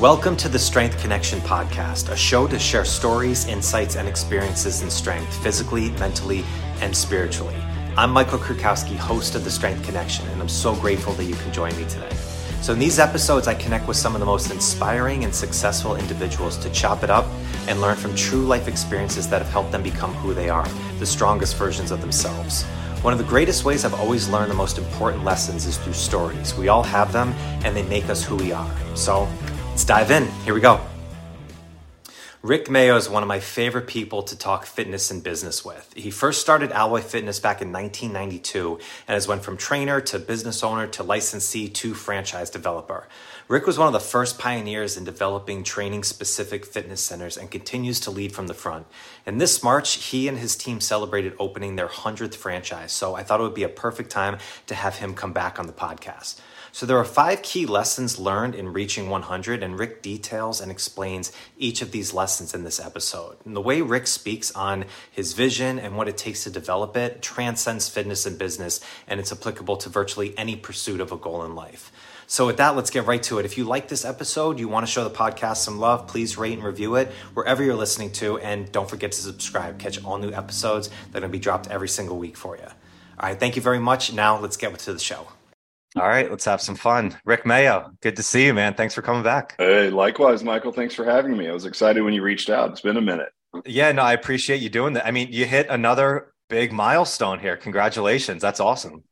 Welcome to the Strength Connection podcast, a show to share stories, insights, and experiences in strength, physically, mentally, and spiritually. I'm Michael Kurkowski, host of the Strength Connection, and I'm so grateful that you can join me today. So, in these episodes, I connect with some of the most inspiring and successful individuals to chop it up and learn from true life experiences that have helped them become who they are, the strongest versions of themselves. One of the greatest ways I've always learned the most important lessons is through stories. We all have them, and they make us who we are. So, Let's dive in. Here we go. Rick Mayo is one of my favorite people to talk fitness and business with. He first started Alloy Fitness back in 1992 and has went from trainer to business owner to licensee to franchise developer. Rick was one of the first pioneers in developing training specific fitness centers and continues to lead from the front. And this March, he and his team celebrated opening their 100th franchise. So I thought it would be a perfect time to have him come back on the podcast. So there are five key lessons learned in reaching 100, and Rick details and explains each of these lessons in this episode. And the way Rick speaks on his vision and what it takes to develop it transcends fitness and business, and it's applicable to virtually any pursuit of a goal in life. So, with that, let's get right to it. If you like this episode, you want to show the podcast some love, please rate and review it wherever you're listening to. And don't forget to subscribe. Catch all new episodes that are going to be dropped every single week for you. All right, thank you very much. Now, let's get to the show. All right, let's have some fun. Rick Mayo, good to see you, man. Thanks for coming back. Hey, likewise, Michael. Thanks for having me. I was excited when you reached out. It's been a minute. Yeah, no, I appreciate you doing that. I mean, you hit another big milestone here. Congratulations. That's awesome.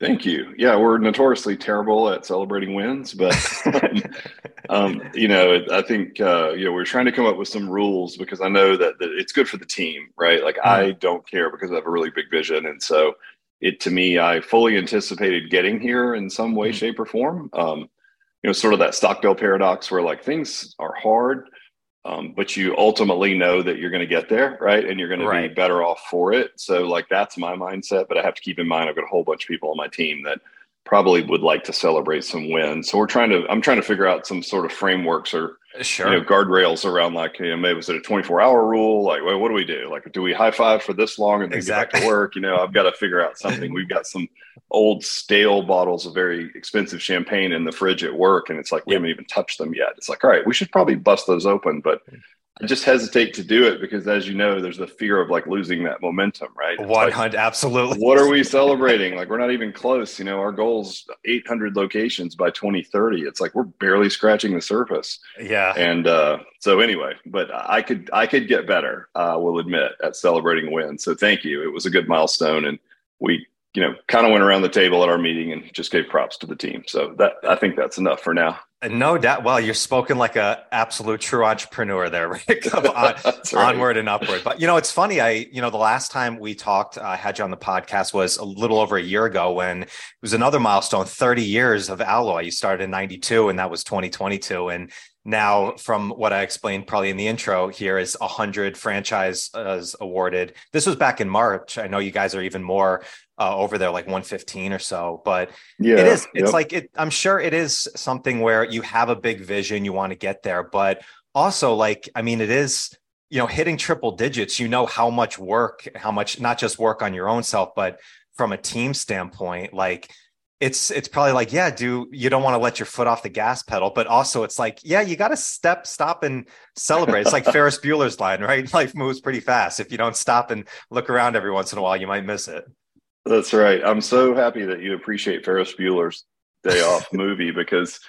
Thank you. Yeah, we're notoriously terrible at celebrating wins, but um, you know, I think uh, you know we're trying to come up with some rules because I know that, that it's good for the team, right? Like mm-hmm. I don't care because I have a really big vision, and so it to me, I fully anticipated getting here in some way, mm-hmm. shape, or form. Um, you know, sort of that Stockdale paradox where like things are hard, um, but you ultimately know that you're going to get there, right? And you're going right. to be better off for it. So, like, that's my mindset. But I have to keep in mind, I've got a whole bunch of people on my team that probably would like to celebrate some wins. So we're trying to, I'm trying to figure out some sort of frameworks or sure. you know, guardrails around like, you know, maybe was it a 24 hour rule? Like, well, what do we do? Like, do we high five for this long and then exactly. get back to work? You know, I've got to figure out something. We've got some old stale bottles of very expensive champagne in the fridge at work. And it's like, we yep. haven't even touched them yet. It's like, all right, we should probably bust those open, but hmm. I just hesitate to do it because, as you know, there's the fear of like losing that momentum, right? One hundred, like, absolutely. What are we celebrating? like we're not even close. You know, our goal's 800 locations by 2030. It's like we're barely scratching the surface. Yeah. And uh, so anyway, but I could I could get better. I uh, will admit at celebrating wins. So thank you. It was a good milestone, and we you know kind of went around the table at our meeting and just gave props to the team. So that I think that's enough for now. No doubt. Well, you're spoken like a absolute true entrepreneur there, Rick. on, right. Onward and upward. But you know, it's funny. I, you know, the last time we talked, I uh, had you on the podcast was a little over a year ago when it was another milestone, 30 years of Alloy. You started in 92 and that was 2022. And now from what I explained probably in the intro here is 100 franchises awarded. This was back in March. I know you guys are even more uh, over there, like 115 or so. But yeah, it is. It's yep. like it. I'm sure it is something where you have a big vision, you want to get there, but also like I mean, it is you know hitting triple digits. You know how much work, how much not just work on your own self, but from a team standpoint, like it's it's probably like yeah do you don't want to let your foot off the gas pedal but also it's like yeah you got to step stop and celebrate it's like ferris bueller's line right life moves pretty fast if you don't stop and look around every once in a while you might miss it that's right. I'm so happy that you appreciate Ferris Bueller's Day Off movie because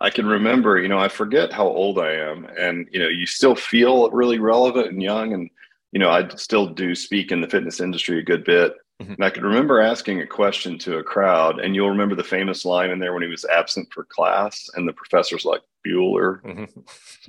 I can remember, you know, I forget how old I am, and you know, you still feel really relevant and young, and you know, I still do speak in the fitness industry a good bit. Mm-hmm. And I can remember asking a question to a crowd, and you'll remember the famous line in there when he was absent for class, and the professor's like, Bueller, mm-hmm.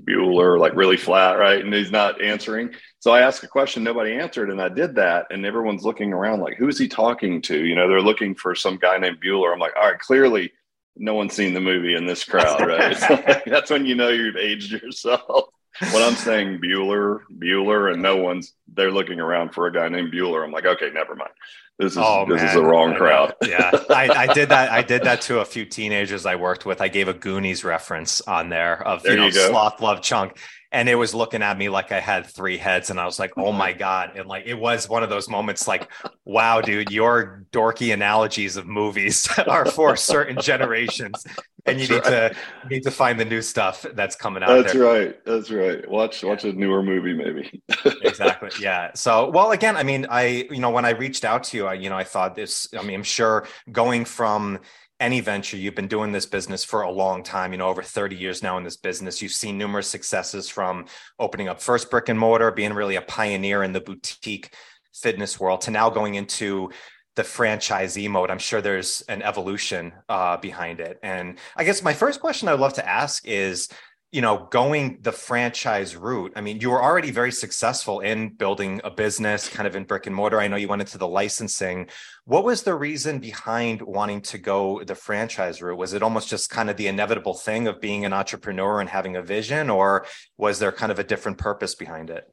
Bueller, like really flat, right? And he's not answering. So I asked a question, nobody answered, and I did that, and everyone's looking around like, who's he talking to? You know, they're looking for some guy named Bueller. I'm like, all right, clearly no one's seen the movie in this crowd, right? like, that's when you know you've aged yourself. When I'm saying Bueller, Bueller, and no one's they're looking around for a guy named Bueller, I'm like, okay, never mind. This is oh, this man. is the wrong crowd. yeah, I, I, did that. I did that to a few teenagers I worked with. I gave a Goonies reference on there of there you know you sloth love chunk, and it was looking at me like I had three heads, and I was like, "Oh my god!" And like it was one of those moments, like, "Wow, dude, your dorky analogies of movies are for certain generations." and you need right. to need to find the new stuff that's coming out. That's there. right. That's right. Watch yeah. watch a newer movie, maybe. exactly. Yeah. So, well, again, I mean, I you know when I reached out to you, I you know I thought this. I mean, I'm sure going from any venture you've been doing this business for a long time you know over 30 years now in this business. You've seen numerous successes from opening up first brick and mortar being really a pioneer in the boutique fitness world to now going into the franchisee mode. I'm sure there's an evolution uh, behind it. And i guess my first question i'd love to ask is you know going the franchise route i mean you were already very successful in building a business kind of in brick and mortar. I know you went into the licensing. What was the reason behind wanting to go the franchise route? Was it almost just kind of the inevitable thing of being an entrepreneur and having a vision or was there kind of a different purpose behind it?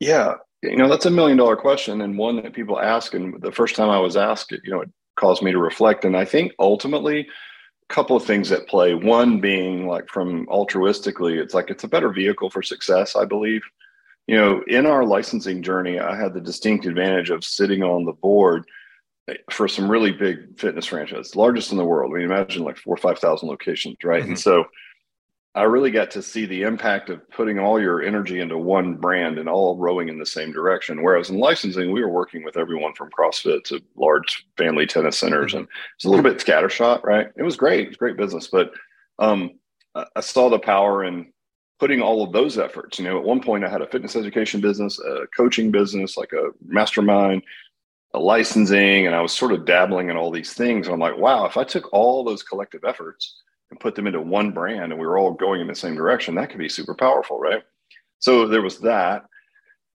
Yeah you know that's a million dollar question and one that people ask and the first time i was asked it you know it caused me to reflect and i think ultimately couple of things at play. One being like from altruistically it's like it's a better vehicle for success i believe. You know in our licensing journey i had the distinct advantage of sitting on the board for some really big fitness franchises largest in the world. I mean imagine like four or five thousand locations right? Mm-hmm. and so I really got to see the impact of putting all your energy into one brand and all rowing in the same direction. Whereas in licensing, we were working with everyone from CrossFit to large family tennis centers, mm-hmm. and it's a little bit scattershot, right? It was great, it was great business, but um, I saw the power in putting all of those efforts. You know, at one point, I had a fitness education business, a coaching business, like a mastermind, a licensing, and I was sort of dabbling in all these things. And I'm like, wow, if I took all those collective efforts and put them into one brand and we were all going in the same direction, that could be super powerful, right? So there was that.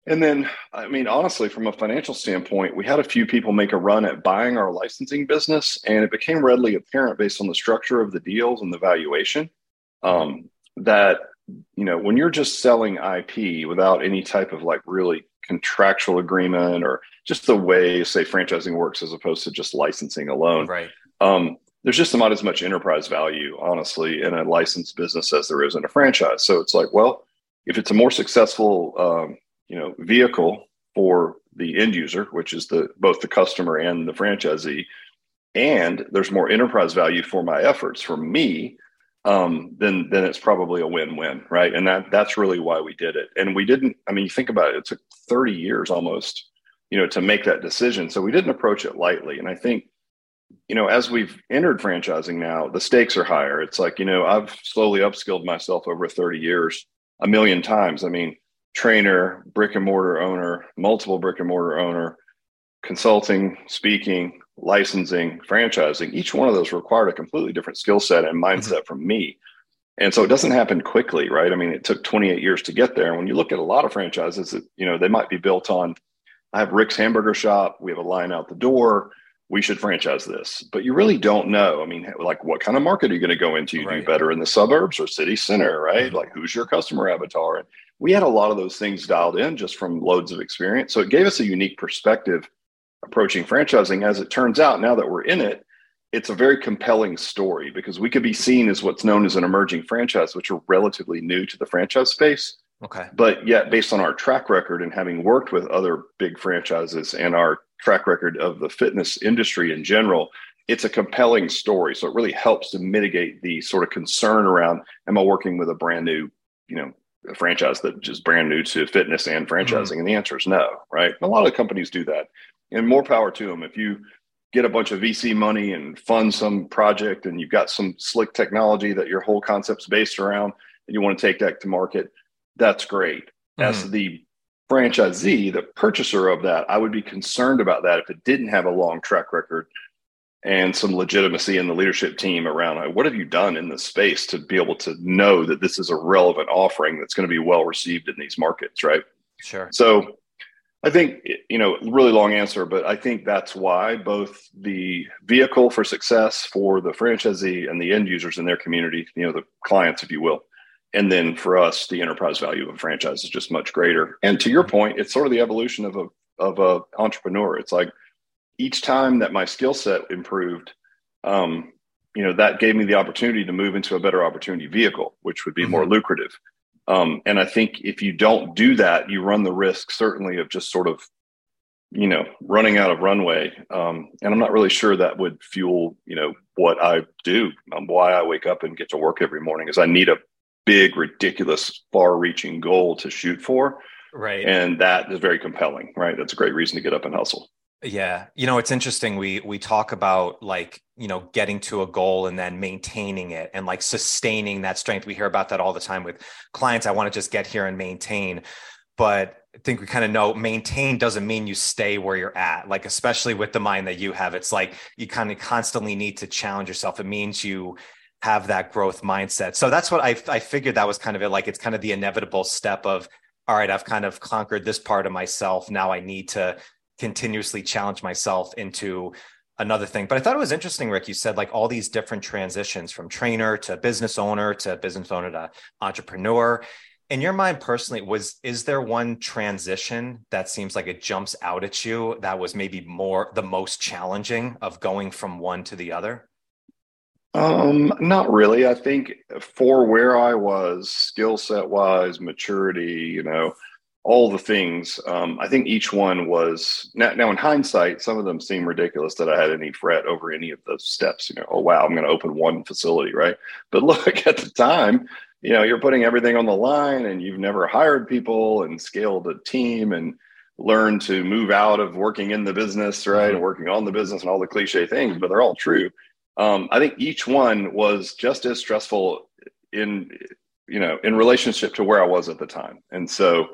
And then, I mean, honestly, from a financial standpoint, we had a few people make a run at buying our licensing business, and it became readily apparent based on the structure of the deals and the valuation um, that, you know, when you're just selling IP without any type of like really contractual agreement or just the way, say, franchising works as opposed to just licensing alone, right? Um, there's just not as much enterprise value, honestly, in a licensed business as there is in a franchise. So it's like, well, if it's a more successful, um, you know, vehicle for the end user, which is the both the customer and the franchisee, and there's more enterprise value for my efforts for me, um, then then it's probably a win-win, right? And that that's really why we did it. And we didn't. I mean, you think about it; it took 30 years almost, you know, to make that decision. So we didn't approach it lightly. And I think you know, as we've entered franchising now, the stakes are higher. It's like, you know, I've slowly upskilled myself over 30 years a million times. I mean, trainer, brick and mortar owner, multiple brick and mortar owner, consulting, speaking, licensing, franchising. Each one of those required a completely different skill set and mindset mm-hmm. from me. And so it doesn't happen quickly, right? I mean, it took 28 years to get there. And when you look at a lot of franchises, you know, they might be built on I have Rick's hamburger shop, we have a line out the door we should franchise this. But you really don't know. I mean, like what kind of market are you going to go into? Right. Do better in the suburbs or city center, right? Mm-hmm. Like who's your customer avatar? And we had a lot of those things dialed in just from loads of experience. So it gave us a unique perspective approaching franchising. As it turns out, now that we're in it, it's a very compelling story because we could be seen as what's known as an emerging franchise, which are relatively new to the franchise space. Okay. But yet, based on our track record and having worked with other big franchises and our track record of the fitness industry in general, it's a compelling story. So it really helps to mitigate the sort of concern around am I working with a brand new, you know, franchise that just brand new to fitness and franchising? Mm-hmm. And the answer is no, right? A lot of companies do that. And more power to them. If you get a bunch of VC money and fund some project and you've got some slick technology that your whole concept's based around and you want to take that to market, that's great. Mm-hmm. As the franchisee, the purchaser of that, I would be concerned about that if it didn't have a long track record and some legitimacy in the leadership team around what have you done in this space to be able to know that this is a relevant offering that's going to be well received in these markets, right? Sure. So I think, you know, really long answer, but I think that's why both the vehicle for success for the franchisee and the end users in their community, you know, the clients, if you will, and then for us the enterprise value of a franchise is just much greater and to your point it's sort of the evolution of a of a entrepreneur it's like each time that my skill set improved um, you know that gave me the opportunity to move into a better opportunity vehicle which would be mm-hmm. more lucrative um, and i think if you don't do that you run the risk certainly of just sort of you know, running out of runway. Um, and I'm not really sure that would fuel, you know, what I do, um, why I wake up and get to work every morning is I need a big, ridiculous, far reaching goal to shoot for. Right. And that is very compelling, right? That's a great reason to get up and hustle. Yeah. You know, it's interesting. We we talk about like, you know, getting to a goal and then maintaining it and like sustaining that strength. We hear about that all the time with clients. I want to just get here and maintain. But I think we kind of know maintain doesn't mean you stay where you're at. Like, especially with the mind that you have, it's like you kind of constantly need to challenge yourself. It means you have that growth mindset. So that's what I, I figured that was kind of it. Like, it's kind of the inevitable step of, all right, I've kind of conquered this part of myself. Now I need to continuously challenge myself into another thing. But I thought it was interesting, Rick. You said like all these different transitions from trainer to business owner to business owner to entrepreneur. In your mind personally, was is there one transition that seems like it jumps out at you that was maybe more the most challenging of going from one to the other? Um, not really. I think for where I was, skill set wise, maturity, you know, all the things. Um, I think each one was now, now, in hindsight, some of them seem ridiculous that I had any fret over any of those steps. You know, oh wow, I'm going to open one facility, right? But look, at the time, you know, you're putting everything on the line, and you've never hired people and scaled a team and learned to move out of working in the business, right, and mm-hmm. working on the business and all the cliche things, but they're all true. Um, I think each one was just as stressful in you know in relationship to where I was at the time, and so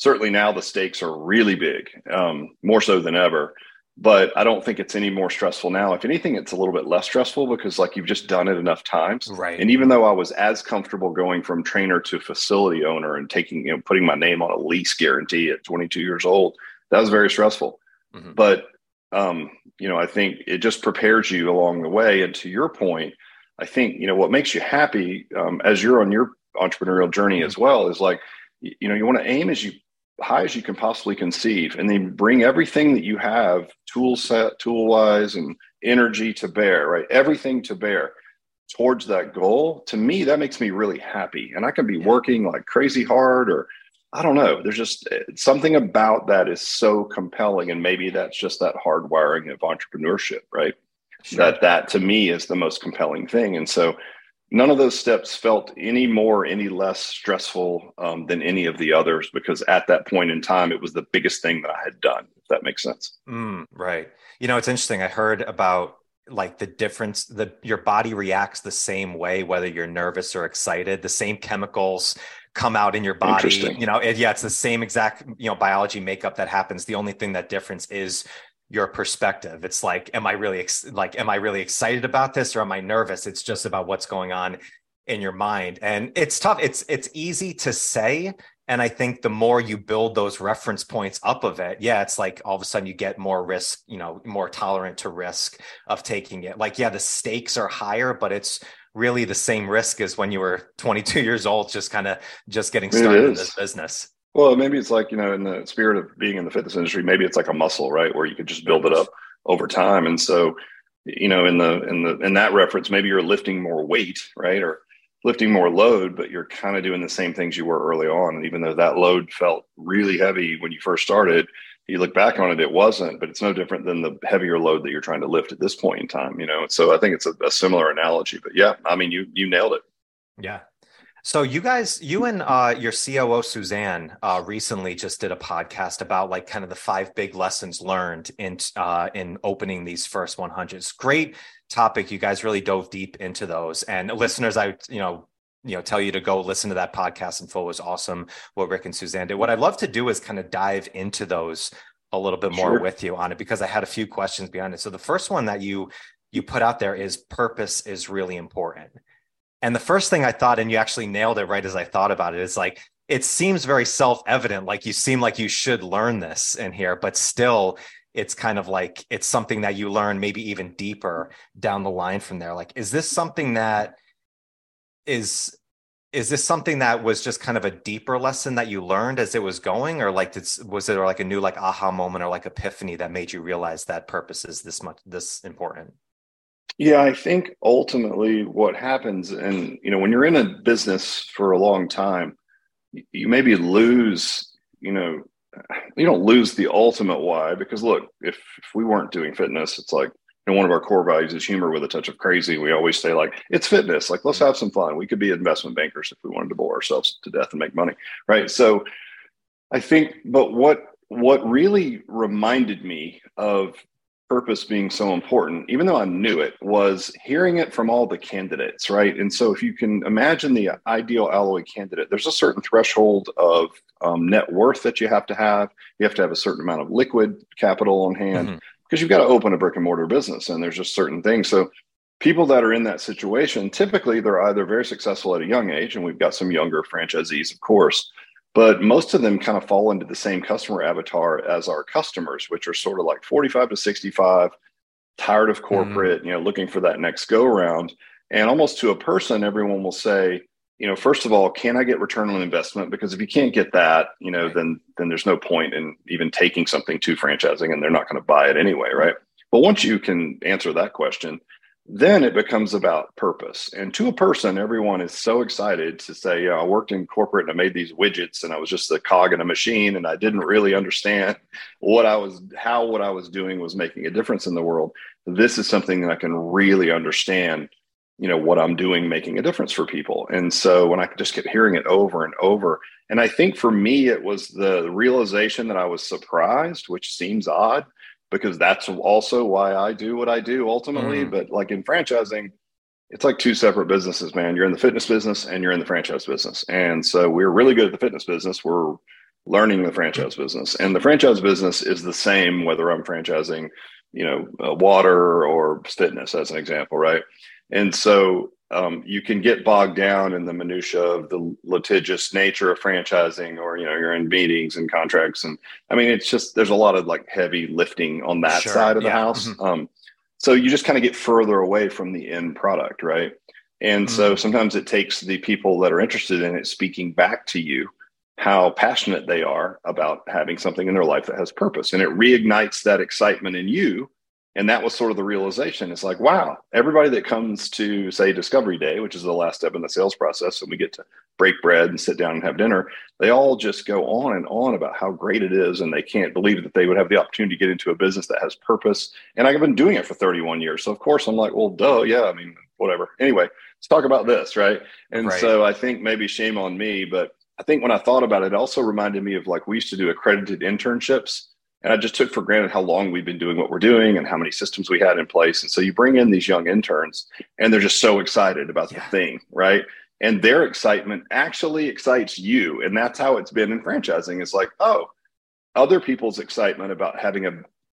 certainly now the stakes are really big, um, more so than ever. But I don't think it's any more stressful now. If anything, it's a little bit less stressful because like you've just done it enough times. Right. And even though I was as comfortable going from trainer to facility owner and taking, you know, putting my name on a lease guarantee at 22 years old, that was very stressful. Mm-hmm. But um, you know, I think it just prepares you along the way. And to your point, I think you know what makes you happy um, as you're on your entrepreneurial journey as well is like you know you want to aim as you high as you can possibly conceive and then bring everything that you have tool set tool wise and energy to bear right? Everything to bear towards that goal. To me that makes me really happy. And i can be working like crazy hard or i don't know. There's just eh, something about that is so compelling and maybe that's just that hardwiring of entrepreneurship right? Sure. that that to me is the most compelling thing and so none of those steps felt any more any less stressful um, than any of the others because at that point in time it was the biggest thing that i had done if that makes sense. Mm, right. You know it's interesting. I heard about like the difference the your body reacts the same way whether you're nervous or excited. The same chemicals come out in your body you know it, yeah it's the same exact you know biology makeup that happens the only thing that difference is your perspective. It's like, am I really ex- like, am I really excited about this or am I nervous? It's just about what's going on in your mind. And it's tough. It's it's easy to say. And I think the more you build those reference points up of it, yeah, it's like all of a sudden you get more risk, you know, more tolerant to risk of taking it. Like, yeah, the stakes are higher, but it's really the same risk as when you were 22 years old, just kind of just getting started in this business. Well, maybe it's like, you know, in the spirit of being in the fitness industry, maybe it's like a muscle, right? Where you could just build it up over time. And so, you know, in the in the in that reference, maybe you're lifting more weight, right? Or lifting more load, but you're kind of doing the same things you were early on. And even though that load felt really heavy when you first started, you look back on it, it wasn't, but it's no different than the heavier load that you're trying to lift at this point in time, you know? So I think it's a, a similar analogy, but yeah, I mean, you, you nailed it. Yeah. So you guys, you and uh, your COO Suzanne uh, recently just did a podcast about like kind of the five big lessons learned in uh, in opening these first 100s. Great topic. You guys really dove deep into those. And listeners, I you know you know tell you to go listen to that podcast in full. It was awesome what Rick and Suzanne did. What I'd love to do is kind of dive into those a little bit more sure. with you on it because I had a few questions behind it. So the first one that you you put out there is purpose is really important and the first thing I thought, and you actually nailed it right as I thought about it, is like, it seems very self evident. Like you seem like you should learn this in here, but still, it's kind of like it's something that you learn maybe even deeper down the line from there. Like, is this something that is is this something that was just kind of a deeper lesson that you learned as it was going or like it's, was it like a new like aha moment or like epiphany that made you realize that purpose is this much this important yeah, I think ultimately what happens, and you know, when you're in a business for a long time, you maybe lose, you know, you don't lose the ultimate why because look, if if we weren't doing fitness, it's like and one of our core values is humor with a touch of crazy. We always say like it's fitness. Like let's have some fun. We could be investment bankers if we wanted to bore ourselves to death and make money, right? So I think, but what what really reminded me of purpose being so important, even though I knew it, was hearing it from all the candidates, right? And so, if you can imagine the ideal alloy candidate, there's a certain threshold of um, net worth that you have to have. You have to have a certain amount of liquid capital on hand because mm-hmm. you've got to open a brick and mortar business, and there's just certain things. So, people that are in that situation typically they're either very successful at a young age, and we've got some younger franchisees, of course but most of them kind of fall into the same customer avatar as our customers which are sort of like 45 to 65 tired of mm-hmm. corporate mm-hmm. you know looking for that next go around and almost to a person everyone will say you know first of all can i get return on investment because if you can't get that you know then then there's no point in even taking something to franchising and they're not going to buy it anyway right but once you can answer that question then it becomes about purpose. And to a person, everyone is so excited to say, yeah, I worked in corporate and I made these widgets and I was just a cog in a machine and I didn't really understand what I was, how what I was doing was making a difference in the world. This is something that I can really understand, you know, what I'm doing making a difference for people. And so when I just kept hearing it over and over, and I think for me, it was the realization that I was surprised, which seems odd because that's also why I do what I do ultimately. Mm. But like in franchising, it's like two separate businesses, man. You're in the fitness business and you're in the franchise business. And so we're really good at the fitness business. We're learning the franchise business. And the franchise business is the same whether I'm franchising, you know, uh, water or fitness as an example, right? And so um, you can get bogged down in the minutia of the litigious nature of franchising or you know you're in meetings and contracts and i mean it's just there's a lot of like heavy lifting on that sure. side of the yeah. house mm-hmm. um, so you just kind of get further away from the end product right and mm-hmm. so sometimes it takes the people that are interested in it speaking back to you how passionate they are about having something in their life that has purpose and it reignites that excitement in you and that was sort of the realization. It's like wow everybody that comes to say discovery day which is the last step in the sales process and we get to break bread and sit down and have dinner they all just go on and on about how great it is and they can't believe that they would have the opportunity to get into a business that has purpose. And i've been doing it for 31 years. So of course i'm like well duh yeah i mean whatever. Anyway let's talk about this right? And right. so i think maybe shame on me but i think when i thought about it it also reminded me of like we used to do accredited internships and I just took for granted how long we've been doing what we're doing and how many systems we had in place. And so you bring in these young interns and they're just so excited about yeah. the thing, right? And their excitement actually excites you. And that's how it's been in franchising. It's like, oh, other people's excitement about having a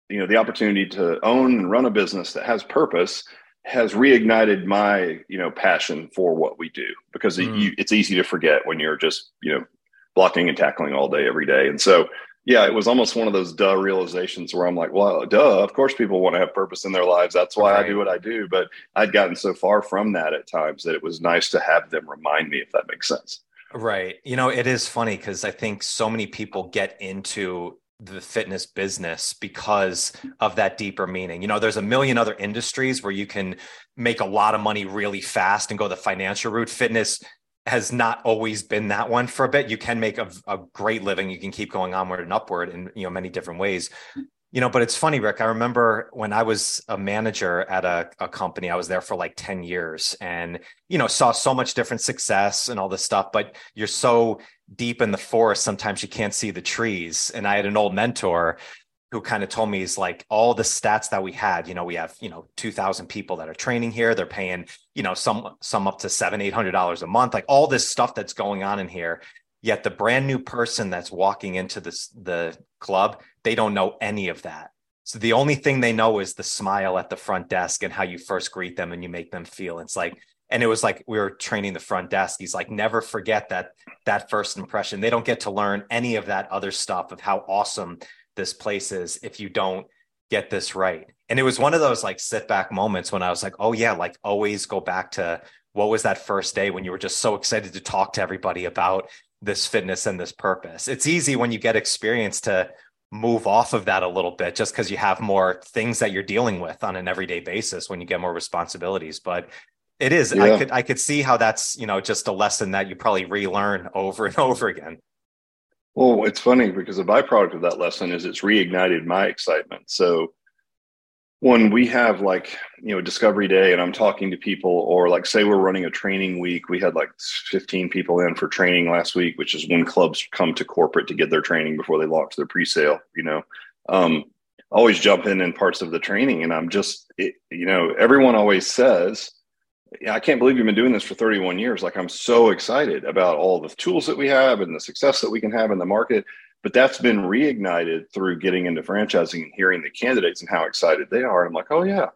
you know the opportunity to own and run a business that has purpose has reignited my you know passion for what we do because mm. you, it's easy to forget when you're just you know blocking and tackling all day every day and so yeah, it was almost one of those duh realizations where I'm like, well, duh, of course people want to have purpose in their lives. That's why right. I do what I do. But I'd gotten so far from that at times that it was nice to have them remind me if that makes sense. Right. You know, it is funny because I think so many people get into the fitness business because of that deeper meaning. You know, there's a million other industries where you can make a lot of money really fast and go the financial route. Fitness has not always been that one for a bit. You can make a, a, great living. You can keep going onward and upward in you know many different ways. You know, but it's funny, Rick. I remember when I was a manager at a, a company, I was there for like 10 years and, you know, saw so much different success and all this stuff, but you're so deep in the forest, sometimes you can't see the trees. And I had an old mentor who kind of told me is like all the stats that we had you know we have you know 2000 people that are training here. They're paying you know some some up to seven eight hundred dollars a month like all this stuff that's going on in here. Yet the brand new person that's walking into this the club they don't know any of that. So the only thing they know is the smile at the front desk and how you first greet them and you make them feel. It's like and it was like we were training the front desk. He's like never forget that that first impression. They don't get to learn any of that other stuff of how awesome this place is if you don't get this right. And it was one of those like sit back moments when I was like, oh yeah, like always go back to what was that first day when you were just so excited to talk to everybody about this fitness and this purpose. It's easy when you get experience to move off of that a little bit just because you have more things that you're dealing with on an everyday basis when you get more responsibilities. But it is, yeah. I could I could see how that's, you know, just a lesson that you probably relearn over and over again. Well, it's funny because a byproduct of that lesson is it's reignited my excitement. So when we have like you know discovery day and i'm talking to people or like say we're running a training week we had like 15 people in for training last week which is when clubs come to corporate to get their training before they launch their pre-sale you know um, always jump in in parts of the training and i'm just it, you know everyone always says yeah, I can't believe you've been doing this for 31 years. Like, I'm so excited about all the tools that we have and the success that we can have in the market. But that's been reignited through getting into franchising and hearing the candidates and how excited they are. I'm like, oh, yeah.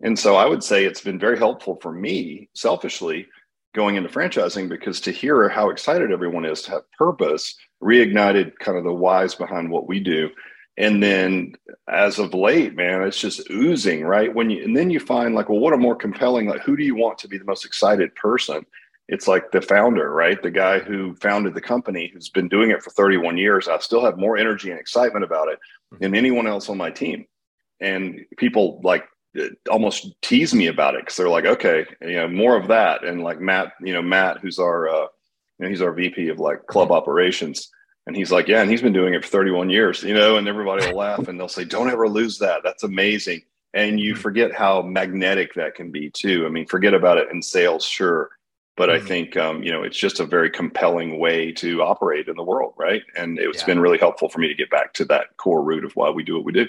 And so I would say it's been very helpful for me, selfishly, going into franchising because to hear how excited everyone is to have purpose reignited kind of the whys behind what we do. And then as of late, man, it's just oozing, right? When you and then you find like, well, what a more compelling, like who do you want to be the most excited person? it's like the founder, right? The guy who founded the company who's been doing it for 31 years. I still have more energy and excitement about it than anyone else on my team. And people like almost tease me about it because they're like, okay, you know, more of that. And like Matt, you know, Matt, who's our, uh, you know, he's our VP of like club operations. And he's like, yeah, and he's been doing it for 31 years, you know, and everybody will laugh and they'll say, don't ever lose that. That's amazing. And you forget how magnetic that can be too. I mean, forget about it in sales, sure but mm-hmm. I think um, you know it's just a very compelling way to operate in the world, right? And it's yeah. been really helpful for me to get back to that core root of why we do what we do.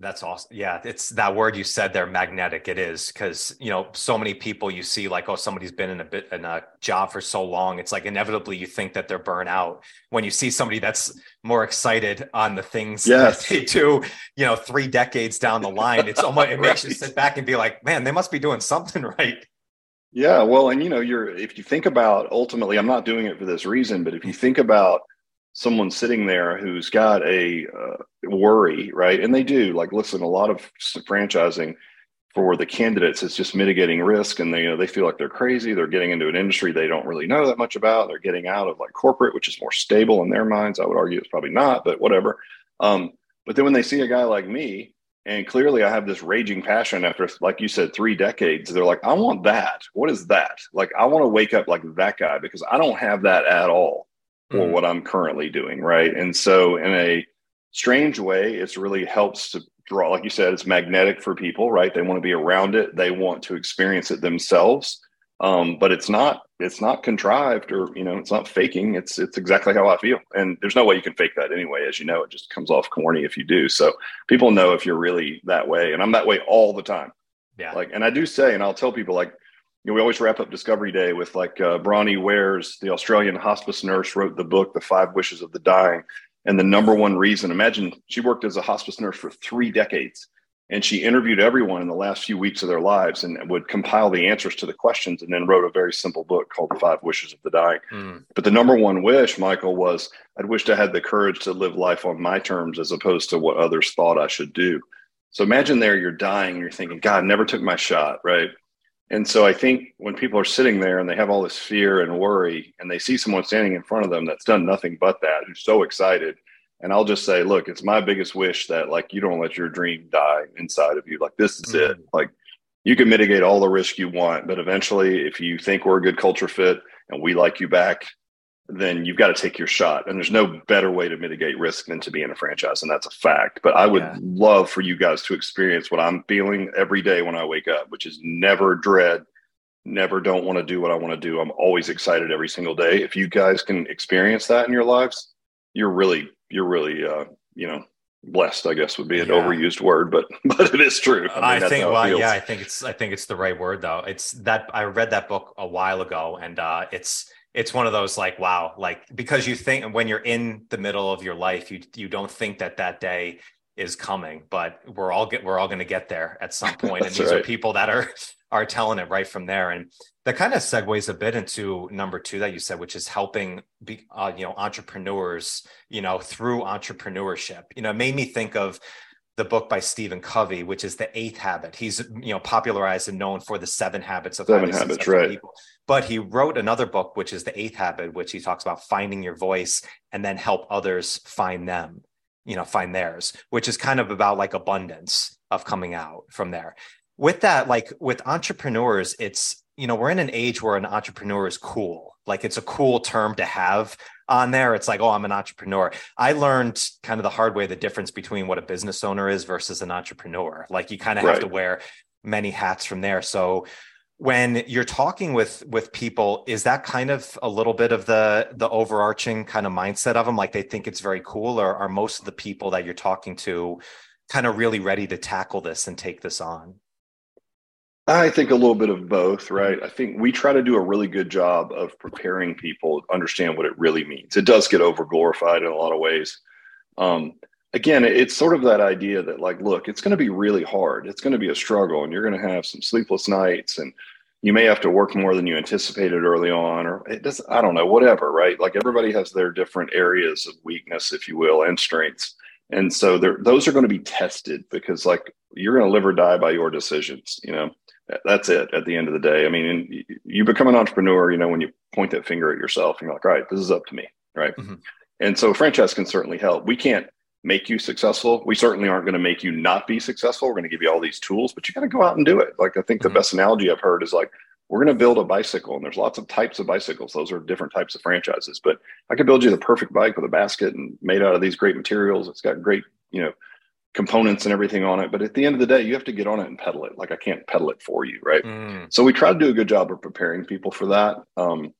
That's awesome. Yeah, it's that word you said there, magnetic. It is because you know so many people you see like, oh, somebody's been in a bit in a job for so long. It's like inevitably you think that they're burnt out when you see somebody that's more excited on the things yes. that they do. You know, three decades down the line, it's almost it makes right. you sit back and be like, man, they must be doing something right. Yeah, well, and you know, you're if you think about ultimately, I'm not doing it for this reason, but if you think about someone sitting there who's got a uh, worry, right? And they do. Like, listen, a lot of franchising for the candidates is just mitigating risk, and they you know they feel like they're crazy. They're getting into an industry they don't really know that much about. They're getting out of like corporate, which is more stable in their minds. I would argue it's probably not, but whatever. Um, but then when they see a guy like me and clearly, I have this raging passion after, like you said, three decades. They're like, I want that. What is that? Like, I want to wake up like that guy because I don't have that at all for mm. what I'm currently doing. Right. And so, in a strange way, it's really helps to draw, like you said, it's magnetic for people, right? They want to be around it, they want to experience it themselves um, but it's not it's not contrived or you know it's not faking it's it's exactly how i feel and there's no way you can fake that anyway as you know it just comes off corny if you do so people know if you're really that way and i'm that way all the time yeah like and i do say and i'll tell people like you know, we always wrap up discovery day with like uh, bronnie ware's the australian hospice nurse wrote the book the five wishes of the dying and the number one reason imagine she worked as a hospice nurse for three decades and she interviewed everyone in the last few weeks of their lives and would compile the answers to the questions and then wrote a very simple book called the five wishes of the dying. Mm. but the number one wish michael was i'd wished i had the courage to live life on my terms as opposed to what others thought i should do. So imagine there you're dying and you're thinking god I never took my shot right and so i think when people are sitting there and they have all this fear and worry and they see someone standing in front of them that's done nothing but that who's so excited and I'll just say, look, it's my biggest wish that like you don't let your dream die inside of you. Like this is mm-hmm. it. Like you can mitigate all the risk you want, but eventually, if you think we're a good culture fit and we like you back, then you've got to take your shot. And there's no better way to mitigate risk than to be in a franchise, and that's a fact. But I would yeah. love for you guys to experience what I'm feeling every day when I wake up, which is never dread, never don't want to do what I want to do. I'm always excited every single day. If you guys can experience that in your lives, you're really you're really uh, you know blessed i guess would be an yeah. overused word but but it is true i, mean, I think well yeah i think it's i think it's the right word though it's that i read that book a while ago and uh it's it's one of those like wow like because you think when you're in the middle of your life you you don't think that that day is coming but we're all get we're all going to get there at some point and these right. are people that are are telling it right from there. And that kind of segues a bit into number two that you said, which is helping be, uh, you know, entrepreneurs, you know, through entrepreneurship. You know, it made me think of the book by Stephen Covey, which is the eighth habit. He's, you know, popularized and known for the seven habits of seven habits, right. People. But he wrote another book, which is the eighth habit, which he talks about finding your voice and then help others find them you know find theirs which is kind of about like abundance of coming out from there with that like with entrepreneurs it's you know we're in an age where an entrepreneur is cool like it's a cool term to have on there. It's like, oh, I'm an entrepreneur. I learned kind of the hard way the difference between what a business owner is versus an entrepreneur. Like you kind of right. have to wear many hats from there. So when you're talking with with people is that kind of a little bit of the the overarching kind of mindset of them like they think it's very cool or are most of the people that you're talking to kind of really ready to tackle this and take this on I think a little bit of both, right? I think we try to do a really good job of preparing people to understand what it really means. It does get over glorified in a lot of ways. Um, again, it's sort of that idea that, like, look, it's going to be really hard. It's going to be a struggle, and you're going to have some sleepless nights, and you may have to work more than you anticipated early on, or it does. I don't know, whatever, right? Like everybody has their different areas of weakness, if you will, and strengths. And so those are going to be tested because, like, you're going to live or die by your decisions, you know that's it at the end of the day. I mean, you become an entrepreneur, you know, when you point that finger at yourself and you're like, all right, this is up to me. Right. Mm-hmm. And so franchise can certainly help. We can't make you successful. We certainly aren't going to make you not be successful. We're going to give you all these tools, but you got to go out and do it. Like, I think mm-hmm. the best analogy I've heard is like, we're going to build a bicycle and there's lots of types of bicycles. Those are different types of franchises, but I could build you the perfect bike with a basket and made out of these great materials. It's got great, you know, components and everything on it. But at the end of the day, you have to get on it and pedal it. Like I can't pedal it for you, right? Mm. So we try to do a good job of preparing people for that. Um,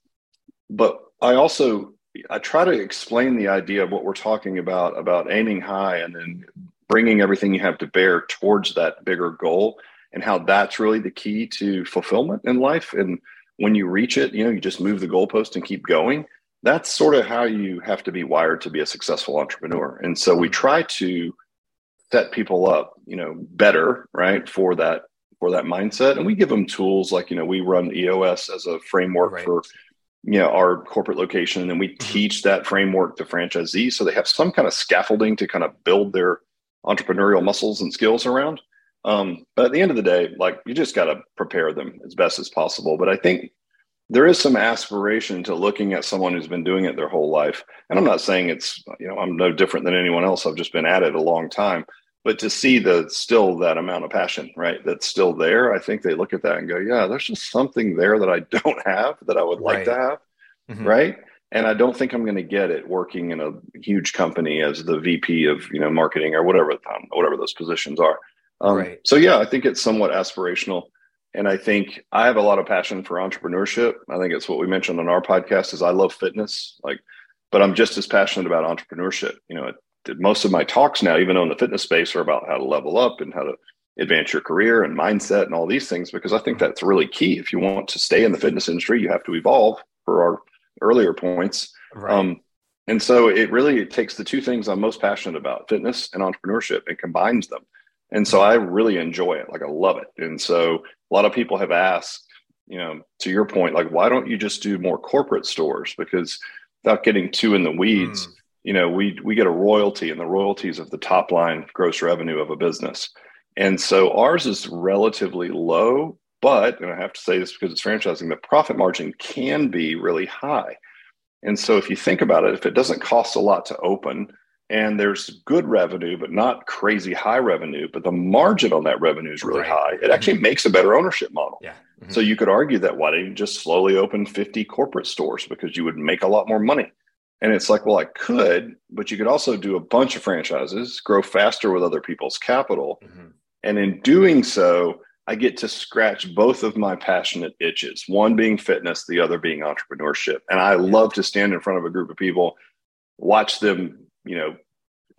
but I also I try to explain the idea of what we're talking about about aiming high and then bringing everything you have to bear towards that bigger goal and how that's really the key to fulfillment in life. And when you reach it, you know, you just move the goalpost and keep going. That's sort of how you have to be wired to be a successful entrepreneur. And so we try to set people up, you know, better, right, for that for that mindset. And we give them tools like, you know, we run EOS as a framework right. for you know our corporate location and we mm-hmm. teach that framework to franchisees so they have some kind of scaffolding to kind of build their entrepreneurial muscles and skills around um, but at the end of the day like you just got to prepare them as best as possible but i think there is some aspiration to looking at someone who's been doing it their whole life. And i'm not saying it's you know i'm no different than anyone else. I've just been at it a long time. But to see the still that amount of passion right that's still there i think they look at that and go yeah there's just something there that i don't have that i would like right. to have. Mm-hmm. right? And i don't think i'm going to get it working in a huge company as the vp of you know marketing or whatever um, whatever those positions are. Um, right. so yeah i think it's somewhat aspirational and i think i have a lot of passion for entrepreneurship i think it's what we mentioned on our podcast is i love fitness like but i'm just as passionate about entrepreneurship you know most of my talks now, even though in the fitness space, are about how to level up and how to advance your career and mindset and all these things, because I think mm-hmm. that's really key. If you want to stay in the fitness industry, you have to evolve for our earlier points. Right. Um, and so it really it takes the two things I'm most passionate about, fitness and entrepreneurship, and combines them. And so I really enjoy it. Like I love it. And so a lot of people have asked, you know, to your point, like, why don't you just do more corporate stores? Because without getting too in the weeds, mm you know we we get a royalty and the royalties of the top line gross revenue of a business. And so ours is relatively low but and i have to say this because it's franchising the profit margin can be really high. And so if you think about it if it doesn't cost a lot to open and there's good revenue but not crazy high revenue but the margin on that revenue is really right. high it actually mm-hmm. makes a better ownership model yeah mm-hmm. so you could argue that why don't you just slowly open 50 corporate stores because you would make a lot more money and it's like, well, I could, but you could also do a bunch of franchises, grow faster with other people's capital. Mm-hmm. And in doing so, I get to scratch both of my passionate itches, one being fitness, the other being entrepreneurship. And I love to stand in front of a group of people, watch them, you know,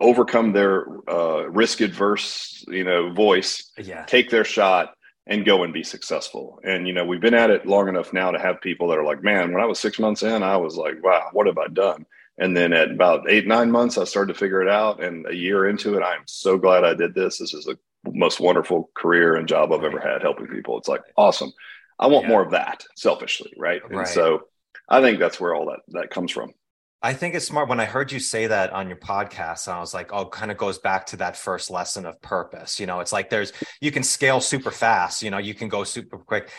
overcome their uh, risk adverse, you know, voice, yeah. take their shot and go and be successful. And, you know, we've been at it long enough now to have people that are like, man, when I was six months in, I was like, wow, what have I done? And then at about eight, nine months, I started to figure it out. And a year into it, I'm so glad I did this. This is the most wonderful career and job I've ever had helping people. It's like awesome. I want yeah. more of that selfishly. Right. right. And so I think that's where all that, that comes from. I think it's smart. When I heard you say that on your podcast, and I was like, oh, kind of goes back to that first lesson of purpose. You know, it's like there's, you can scale super fast, you know, you can go super quick.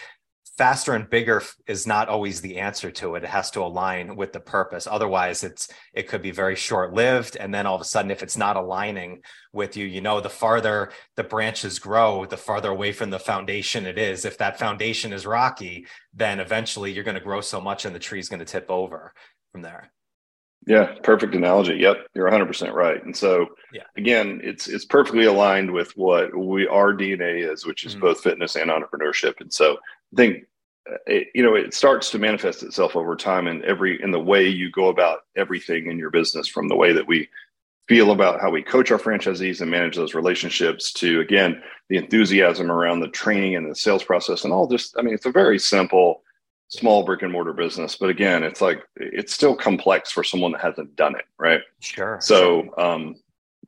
faster and bigger is not always the answer to it. It has to align with the purpose. Otherwise, it's it could be very short lived. And then all of a sudden, if it's not aligning with you, you know, the farther the branches grow, the farther away from the foundation it is. If that foundation is rocky, then eventually you're going to grow so much and the tree is going to tip over from there. Yeah, perfect analogy. Yep, you're 100% right. And so, yeah. again, it's it's perfectly aligned with what we our DNA is, which is mm-hmm. both fitness and entrepreneurship. And so, I think uh, it, you know it starts to manifest itself over time in every in the way you go about everything in your business, from the way that we feel about how we coach our franchisees and manage those relationships to again the enthusiasm around the training and the sales process and all just. I mean, it's a very simple small brick and mortar business but again it's like it's still complex for someone that hasn't done it right sure so um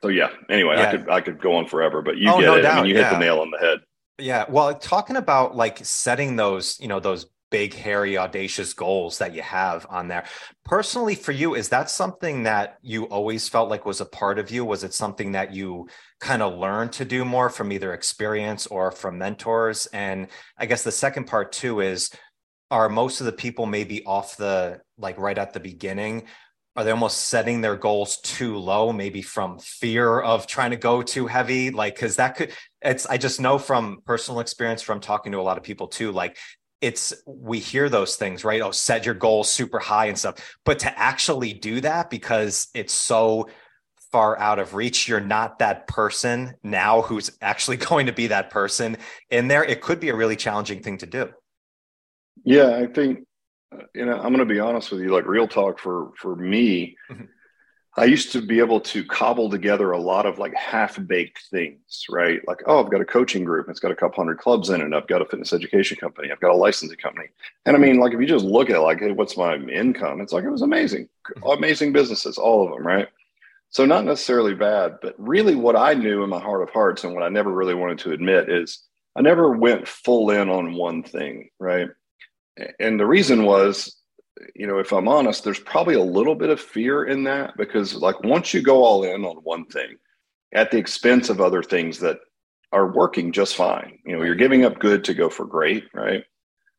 so yeah anyway yeah. i could i could go on forever but you oh, get no it doubt. i mean you yeah. hit the nail on the head yeah well talking about like setting those you know those big hairy audacious goals that you have on there personally for you is that something that you always felt like was a part of you was it something that you kind of learned to do more from either experience or from mentors and i guess the second part too is are most of the people maybe off the like right at the beginning are they almost setting their goals too low maybe from fear of trying to go too heavy? Like because that could it's i just know from personal experience from talking to a lot of people too like it's we hear those things right? Oh set your goals super high and stuff. But to actually do that because it's so far out of reach you're not that person now who's actually going to be that person in there it could be a really challenging thing to do yeah, I think you know I'm going to be honest with you. Like real talk for for me, mm-hmm. I used to be able to cobble together a lot of like half baked things, right? Like oh, I've got a coaching group. It's got a couple hundred clubs in it. I've got a fitness education company. I've got a licensing company. And I mean, like if you just look at like, hey, what's my income? It's like it was amazing, mm-hmm. amazing businesses, all of them, right? So not necessarily bad, but really what I knew in my heart of hearts and what I never really wanted to admit is I never went full in on one thing, right? And the reason was you know if i'm honest there's probably a little bit of fear in that because like once you go all in on one thing at the expense of other things that are working just fine you know you're giving up good to go for great right?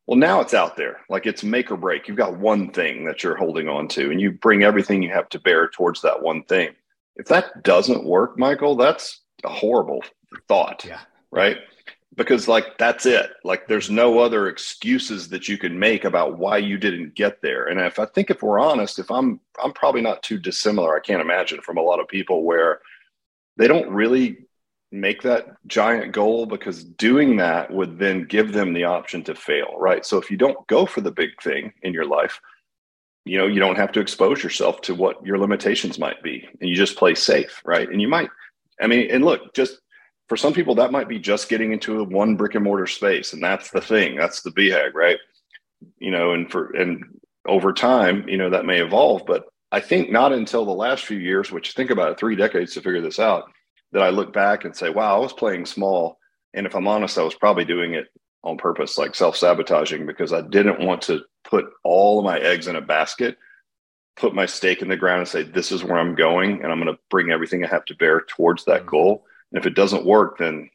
Well now it's out there. Like it's make or break. You've got one thing that you're holding on to and you bring everything you have to bear towards that one thing. If that doesn't work michael that's a horrible thought yeah. right because like that's it. Like there's no other excuses that you can make about why you didn't get there. And if i think if we're honest if i'm i'm probably not too dissimilar i can't imagine from a lot of people where they don't really make that giant goal because doing that would then give them the option to fail right? So if you don't go for the big thing in your life you know you don't have to expose yourself to what your limitations might be and you just play safe right? And you might i mean and look just for some people that might be just getting into a one brick and mortar space and that's the thing that's the BHAG right you know and for and over time you know that may evolve but i think not until the last few years which think about it three decades to figure this out that i look back and say wow i was playing small and if i'm honest i was probably doing it on purpose like self-sabotaging because i didn't want to put all of my eggs in a basket put my stake in the ground and say this is where i'm going and i'm going to bring everything i have to bear towards that mm-hmm. goal and if it doesn't work, then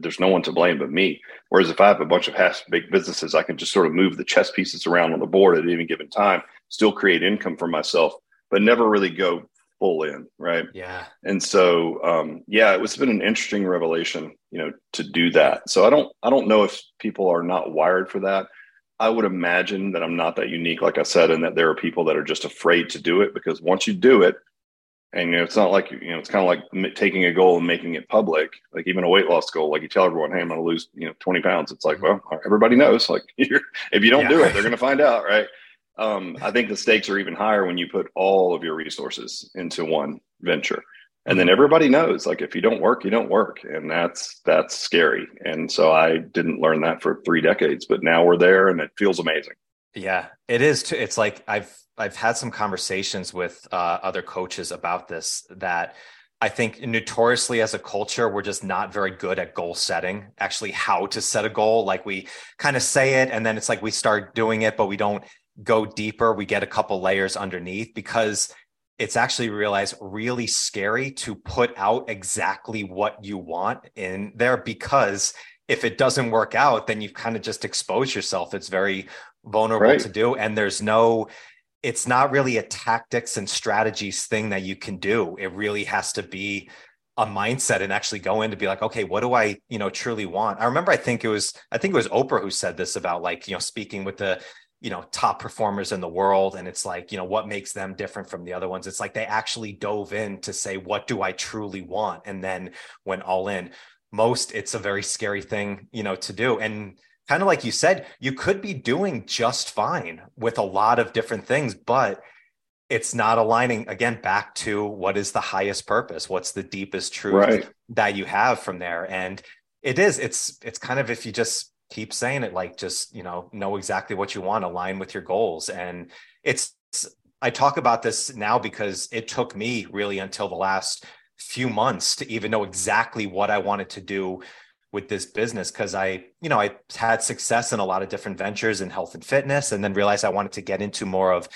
there's no one to blame but me. Whereas if I have a bunch of half big businesses, I can just sort of move the chess pieces around on the board at any given time, still create income for myself, but never really go full in. Right. Yeah. And so, um, yeah, it was been an interesting revelation, you know, to do that. So I don't, I don't know if people are not wired for that. I would imagine that I'm not that unique, like I said, and that there are people that are just afraid to do it because once you do it, and you know, it's not like you know, it's kind of like taking a goal and making it public. Like even a weight loss goal, like you tell everyone, "Hey, I'm going to lose you know 20 pounds." It's like, mm-hmm. well, everybody knows. Like if you don't yeah. do it, they're going to find out, right? Um, I think the stakes are even higher when you put all of your resources into one venture, and then mm-hmm. everybody knows. Like if you don't work, you don't work, and that's that's scary. And so I didn't learn that for three decades, but now we're there, and it feels amazing. Yeah, it is too. It's like I've I've had some conversations with uh, other coaches about this that I think notoriously as a culture, we're just not very good at goal setting, actually, how to set a goal. Like we kind of say it and then it's like we start doing it, but we don't go deeper. We get a couple layers underneath because it's actually realized really scary to put out exactly what you want in there because if it doesn't work out, then you kind of just expose yourself. It's very vulnerable right. to do. And there's no, it's not really a tactics and strategies thing that you can do. It really has to be a mindset and actually go in to be like, okay, what do I, you know, truly want? I remember I think it was, I think it was Oprah who said this about like, you know, speaking with the, you know, top performers in the world. And it's like, you know, what makes them different from the other ones? It's like they actually dove in to say, what do I truly want? And then went all in most it's a very scary thing you know to do and kind of like you said you could be doing just fine with a lot of different things but it's not aligning again back to what is the highest purpose what's the deepest truth right. that you have from there and it is it's it's kind of if you just keep saying it like just you know know exactly what you want align with your goals and it's i talk about this now because it took me really until the last few months to even know exactly what I wanted to do with this business because I, you know, I had success in a lot of different ventures in health and fitness and then realized I wanted to get into more of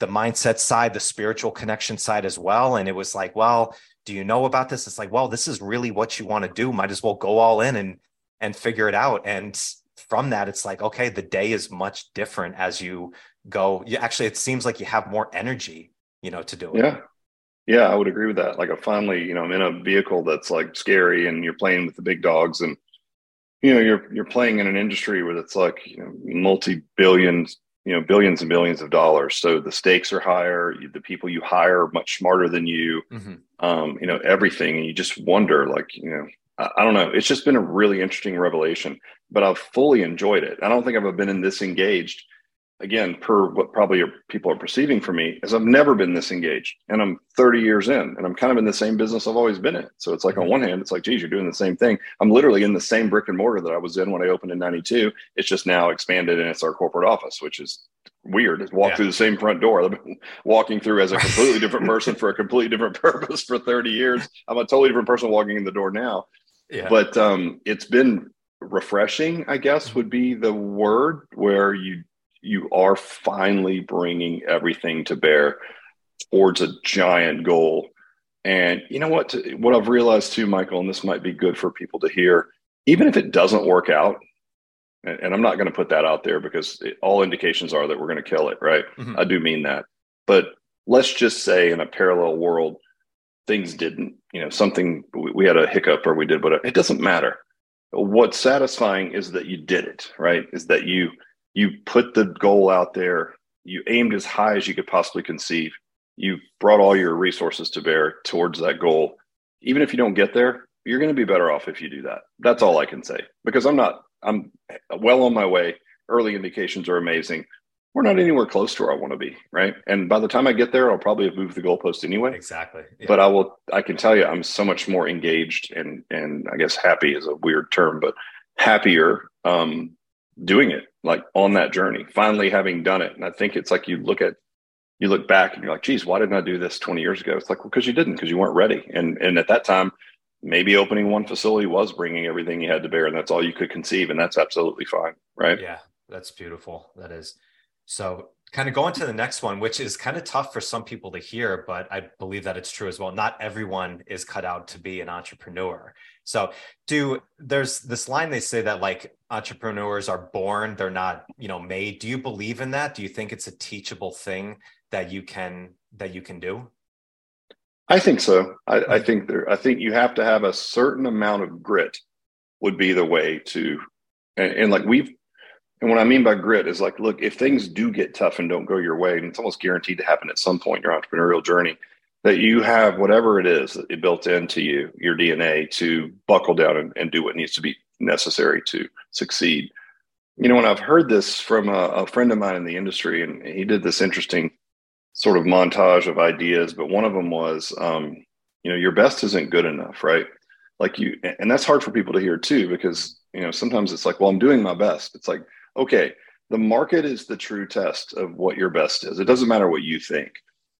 the mindset side, the spiritual connection side as well. And it was like, well, do you know about this? It's like, well, this is really what you want to do. Might as well go all in and and figure it out. And from that, it's like, okay, the day is much different as you go. You actually, it seems like you have more energy, you know, to do it. Yeah. Yeah, I would agree with that. Like, I finally, you know, I'm in a vehicle that's like scary, and you're playing with the big dogs, and you know, you're you're playing in an industry where it's like you know, multi billions, you know, billions and billions of dollars. So the stakes are higher. The people you hire are much smarter than you. Mm-hmm. Um, you know, everything, and you just wonder, like, you know, I, I don't know. It's just been a really interesting revelation, but I've fully enjoyed it. I don't think I've ever been in this engaged again, per what probably people are perceiving for me, is I've never been this engaged, and I'm 30 years in, and I'm kind of in the same business I've always been in. So it's like on mm-hmm. one hand, it's like, geez, you're doing the same thing. I'm literally in the same brick and mortar that I was in when I opened in '92. It's just now expanded, and it's our corporate office, which is weird. It's walk yeah. through the same front door. I've been walking through as a completely different person for a completely different purpose for 30 years. I'm a totally different person walking in the door now. Yeah. But um, it's been refreshing, I guess, would be the word where you you are finally bringing everything to bear towards a giant goal. And you know what? What I've realized too, Michael, and this might be good for people to hear, even if it doesn't work out, and, and I'm not going to put that out there because it, all indications are that we're going to kill it, right? Mm-hmm. I do mean that. But let's just say in a parallel world, things didn't, you know, something, we had a hiccup or we did, but it doesn't matter. What's satisfying is that you did it, right? Is that you, you put the goal out there, you aimed as high as you could possibly conceive, you brought all your resources to bear towards that goal. Even if you don't get there, you're going to be better off if you do that. That's all I can say because I'm not, I'm well on my way. Early indications are amazing. We're not anywhere close to where I want to be, right? And by the time I get there, I'll probably have moved the goalpost anyway. Exactly. Yeah. But I will. I can tell you, I'm so much more engaged and and I guess happy is a weird term, but happier um, doing it like on that journey, finally having done it. And I think it's like you look at you look back and you're like, geez, why didn't I do this 20 years ago? It's like, well, because you didn't, because you weren't ready. And and at that time, maybe opening one facility was bringing everything you had to bear, and that's all you could conceive, and that's absolutely fine, right? Yeah, that's beautiful. That is. So, kind of going to the next one, which is kind of tough for some people to hear, but I believe that it's true as well. Not everyone is cut out to be an entrepreneur. So, do there's this line they say that like entrepreneurs are born, they're not, you know, made. Do you believe in that? Do you think it's a teachable thing that you can that you can do? I think so. I, I hmm. think there. I think you have to have a certain amount of grit. Would be the way to, and, and like we've and what I mean by grit is like, look, if things do get tough and don't go your way, and it's almost guaranteed to happen at some point in your entrepreneurial journey, that you have whatever it is that it built into you, your DNA, to buckle down and, and, do what needs to be necessary to succeed. You know, when I've heard this from a, a, friend of mine in the industry, and he did this interesting sort of montage of ideas, but one of them was, um, you know, your best isn't good enough, right? Like you, and that's hard for people to hear too, because, you know, sometimes it's like, well, I'm doing my best. It's like, okay, the market is the true test of what your best is. It doesn't matter what you think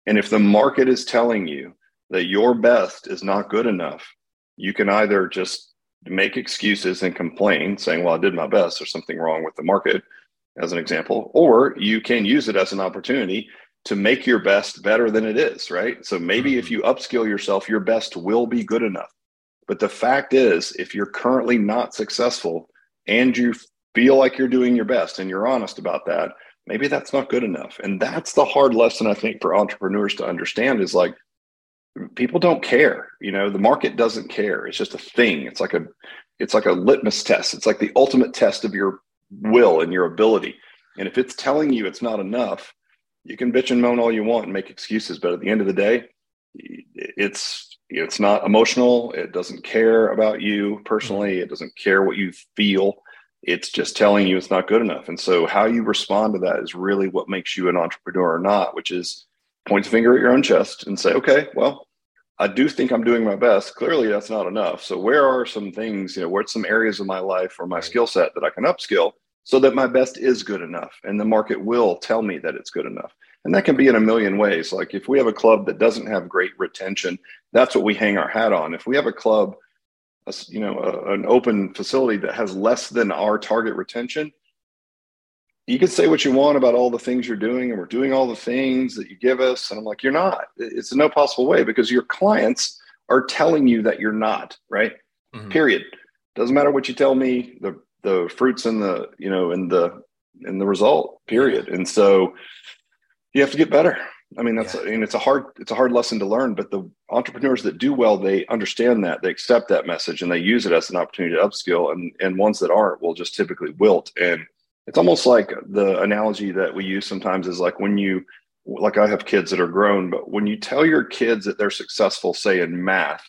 and if the market is telling you that your best is not good enough, you can either just make excuses and complain, saying, Well, I did my best, there's something wrong with the market, as an example, or you can use it as an opportunity to make your best better than it is, right? So maybe if mm-hmm. you upskill yourself, your best will be good enough. But the fact is, if you're currently not successful, and you feel like you're doing your best and you're honest about that, maybe that's not good enough. And that's the hard lesson I think for entrepreneurs to understand is like people don't care. You know, the market doesn't care. It's just a thing. It's like a it's like a litmus test. It's like the ultimate test of your will and your ability. And if it's telling you it's not enough, you can bitch and moan all you want and make excuses, but at the end of the day, it's it's not emotional. It doesn't care about you personally. Mm-hmm. It doesn't care what you feel. It's just telling you it's not good enough. And so, how you respond to that is really what makes you an entrepreneur or not, which is point the finger at your own chest and say, okay, well, I do think I'm doing my best. Clearly, that's not enough. So, where are some things, you know, where's some areas of my life or my skill set that I can upskill so that my best is good enough and the market will tell me that it's good enough? And that can be in a million ways. Like if we have a club that doesn't have great retention, that's what we hang our hat on. If we have a club, you know, a, an open facility that has less than our target retention, you can say what you want about all the things you're doing and we're doing all the things that you give us and i'm like you're not. It's no possible way because your clients are telling you that you're not right? Mm-hmm. period. Doesn't matter what you tell me the the fruits and the you know and the and the result period. And so you have to get better i mean that's yeah. I mean, it's a hard it's a hard lesson to learn but the entrepreneurs that do well they understand that they accept that message and they use it as an opportunity to upskill and and ones that aren't will just typically wilt and it's almost like the analogy that we use sometimes is like when you like I have kids that are grown, but when you tell your kids that they're successful, say in math,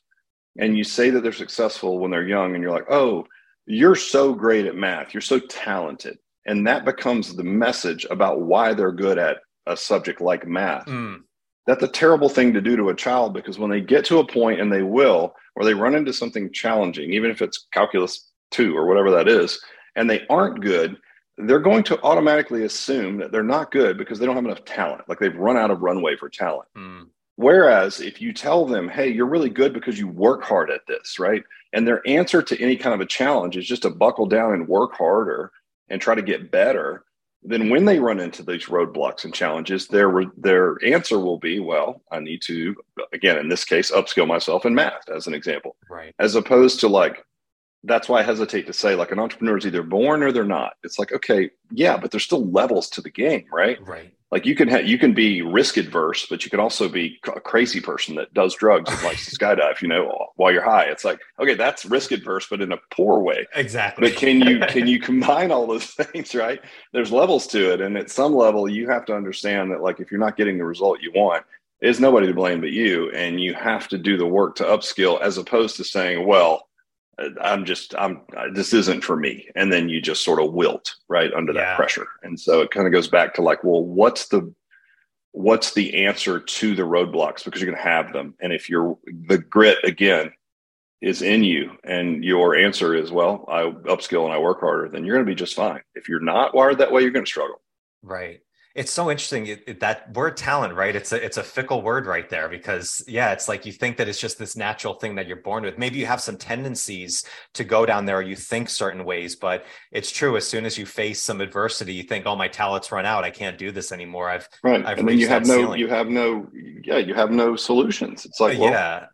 and you say that they're successful when they're young, and you're like, oh, you're so great at math, you're so talented. And that becomes the message about why they're good at a subject like math. Mm. That's a terrible thing to do to a child because when they get to a point and they will, or they run into something challenging, even if it's calculus two or whatever that is, and they aren't good, they're going to automatically assume that they're not good because they don't have enough talent. Like they've run out of runway for talent. Mm. Whereas if you tell them, hey, you're really good because you work hard at this, right? And their answer to any kind of a challenge is just to buckle down and work harder and try to get better. Then when they run into these roadblocks and challenges, their their answer will be, well, I need to again in this case upskill myself in math as an example. Right. As opposed to like, that's why I hesitate to say like an entrepreneur is either born or they're not. It's like, okay, yeah, but there's still levels to the game, right? Right. Like you can have, you can be risk adverse, but you can also be a crazy person that does drugs and likes to skydive, you know, while you're high. It's like, okay, that's risk adverse, but in a poor way. Exactly. But can you, can you combine all those things, right? There's levels to it. And at some level, you have to understand that like, if you're not getting the result you want, there's nobody to blame but you. And you have to do the work to upskill as opposed to saying, well, I'm just I'm this isn't for me. And then you just sort of wilt right under yeah. that pressure. And so it kind of goes back to like well what's the what's the answer to the roadblocks? Because you're going to have them. And if you're the grit again is in you and your answer is well I upskill and I work harder then you're going to be just fine. If you're not wired that way you're going to struggle. Right it's so interesting it, it, that word talent right? It's a it's a fickle word right there because yeah it's like you think that it's just this natural thing that you're born with. Maybe you have some tendencies to go down there or you think certain ways but it's true. As soon as you face some adversity you think oh my talents run out. I can't do this anymore. I've right. I've and then you have no ceiling. you have no yeah you have no solutions. It's like well, yeah.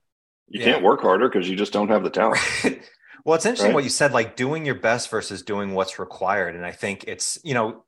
you yeah. can't work harder because you just don't have the talent. Well it's interesting right? what you said like doing your best versus doing what's required. And i think it's you know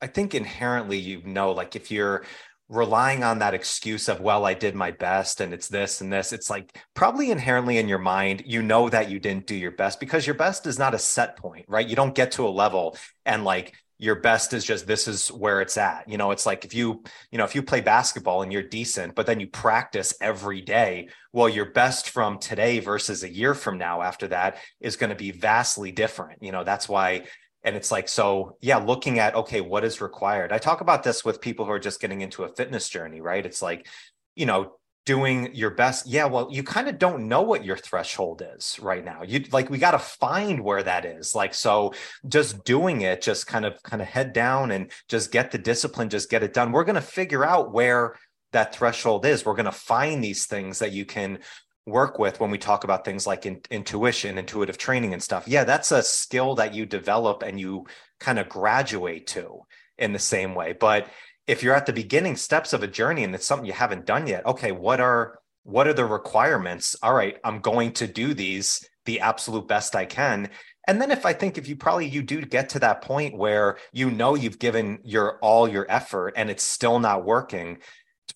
I think inherently you know, like if you're relying on that excuse of, well, I did my best and it's this and this, it's like probably inherently in your mind, you know that you didn't do your best because your best is not a set point, right? You don't get to a level and like your best is just this is where it's at. You know, it's like if you, you know, if you play basketball and you're decent, but then you practice every day, well, your best from today versus a year from now after that is going to be vastly different. You know, that's why and it's like so yeah looking at okay what is required? I talk about this with people who are just getting into a fitness journey right? It's like you know doing your best. Yeah well you kind of don't know what your threshold is right now. You like we got to find where that is. Like so just doing it just kind of kind of head down and just get the discipline just get it done. We're going to figure out where that threshold is. We're going to find these things that you can work with when we talk about things like in, intuition, intuitive training and stuff. Yeah, that's a skill that you develop and you kind of graduate to in the same way. But if you're at the beginning steps of a journey and it's something you haven't done yet, okay, what are what are the requirements? All right, I'm going to do these the absolute best I can and then if i think if you probably you do get to that point where you know you've given your all your effort and it's still not working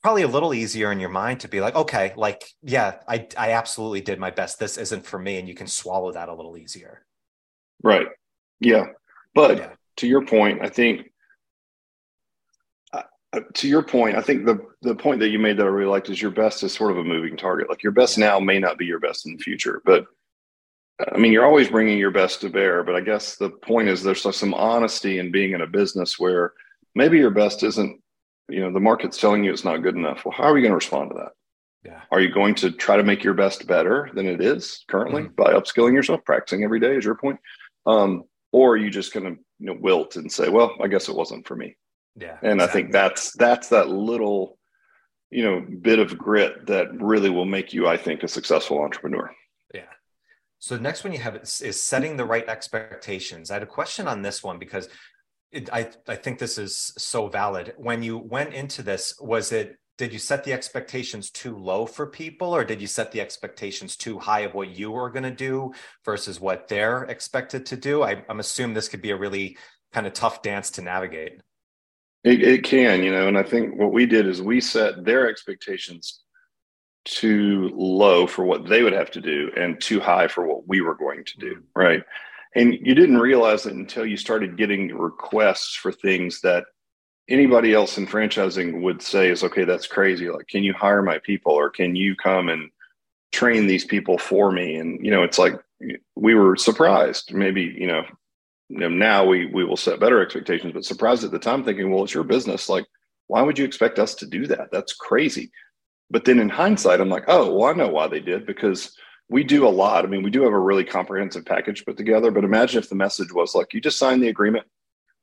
probably a little easier in your mind to be like okay like yeah i i absolutely did my best. This isn't for me and you can swallow that a little easier. Right. Yeah. But yeah. to your point i think uh, uh, to your point, I think the the point that you made that I really liked is your best is sort of a moving target. Like your best now may not be your best in the future, but I mean, you're always bringing your best to bear, but I guess the point is there's some honesty in being in a business where maybe your best isn't, you know, the market's telling you it's not good enough. Well, how are you going to respond to that? Yeah. Are you going to try to make your best better than it is currently mm-hmm. by upskilling yourself, practicing every day? Is your point? Um, or are you just going to you know, wilt and say, "Well, I guess it wasn't for me." Yeah. And exactly. I think that's that's that little, you know, bit of grit that really will make you, I think, a successful entrepreneur. Yeah. So the next one you have is, setting the right expectations. I had a question on this one because it, I I think this is so valid. When you went into this, was it did you set the expectations too low for people, or did you set the expectations too high of what you were going to do versus what they're expected to do? I, I'm assuming this could be a really kind of tough dance to navigate. It, it can, you know, and I think what we did is we set their expectations too low for what they would have to do and too high for what we were going to do mm-hmm. right and you didn't realize it until you started getting requests for things that anybody else in franchising would say is okay that's crazy. Like can you hire my people or can you come and train these people for me? And you know it's like we were surprised. Maybe you know now we we will set better expectations but surprised at the time thinking well it's your business. Like why would you expect us to do that? That's crazy. But then in hindsight, I'm like, oh, well, I know why they did because we do a lot. I mean, we do have a really comprehensive package put together. But imagine if the message was like, you just signed the agreement.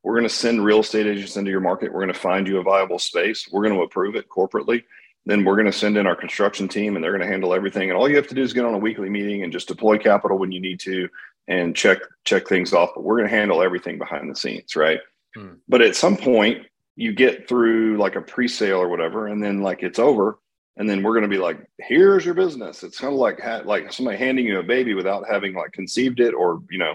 We're going to send real estate agents into your market. We're going to find you a viable space. We're going to approve it corporately. Then we're going to send in our construction team and they're going to handle everything. And all you have to do is get on a weekly meeting and just deploy capital when you need to and check check things off. But we're going to handle everything behind the scenes, right? Hmm. But at some point, you get through like a pre-sale or whatever, and then like it's over and then we're going to be like here's your business. It's kind of like ha- like somebody handing you a baby without having like conceived it or you know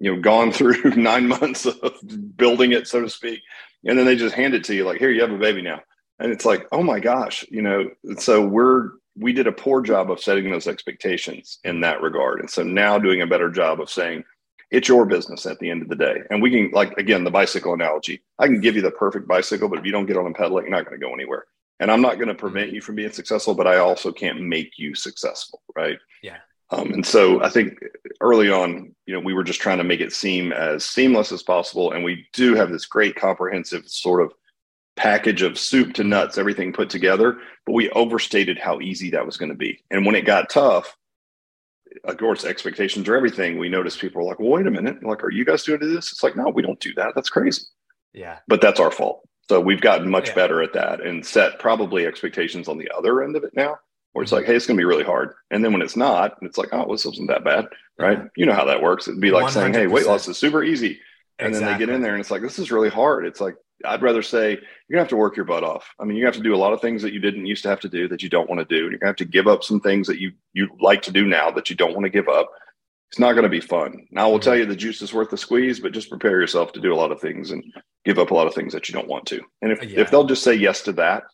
you know gone through nine months of building it so to speak. And then they just hand it to you like here you have a baby now. And it's like oh my gosh you know? So we're we did a poor job of setting those expectations in that regard. And so now doing a better job of saying it's your business at the end of the day. And we can like again the bicycle analogy i can give you the perfect bicycle but if you don't get on and pedal it you're not going to go anywhere and I'm not going to prevent you from being successful, but I also can't make you successful, right? Yeah. Um, and so I think early on, you know, we were just trying to make it seem as seamless as possible, and we do have this great comprehensive sort of package of soup to nuts, everything put together. But we overstated how easy that was going to be, and when it got tough, of course, expectations are everything. We noticed people were like, "Well, wait a minute, like, are you guys doing this?" It's like, no, we don't do that. That's crazy. Yeah. But that's our fault. So we've gotten much yeah. better at that and set probably expectations on the other end of it now, where it's mm-hmm. like, hey, it's going to be really hard. And then when it's not, it's like, oh, well, this wasn't that bad, right? Yeah. You know how that works. It'd be like 100%. saying, hey, weight loss is super easy. And exactly. then they get in there and it's like, this is really hard. It's like, I'd rather say you're gonna have to work your butt off. I mean, you have to do a lot of things that you didn't used to have to do that you don't want to do. You're gonna have to give up some things that you you like to do now that you don't want to give up it's not going to be fun. Now, I will tell mm-hmm. you the juice is worth the squeeze, but just prepare yourself to do a lot of things and give up a lot of things that you don't want to. And if, yeah. if they'll just say yes to that,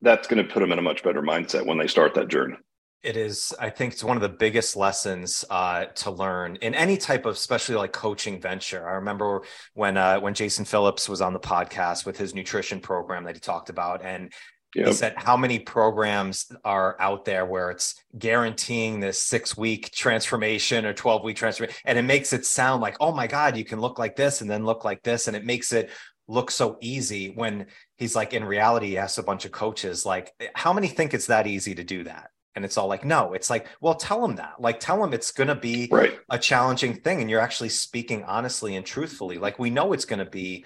that's going to put them in a much better mindset when they start that journey. It is, I think it's one of the biggest lessons uh, to learn in any type of, especially like coaching venture. I remember when uh, when Jason Phillips was on the podcast with his nutrition program that he talked about, and Yep. He said, How many programs are out there where it's guaranteeing this six week transformation or 12 week transformation? And it makes it sound like, Oh my God, you can look like this and then look like this. And it makes it look so easy when he's like, in reality, he asks a bunch of coaches, like, eh, How many think it's that easy to do that? And it's all like, no, it's like, well, tell them that. Like, tell them it's going to be right. a challenging thing. And you're actually speaking honestly and truthfully. Like, we know it's going to be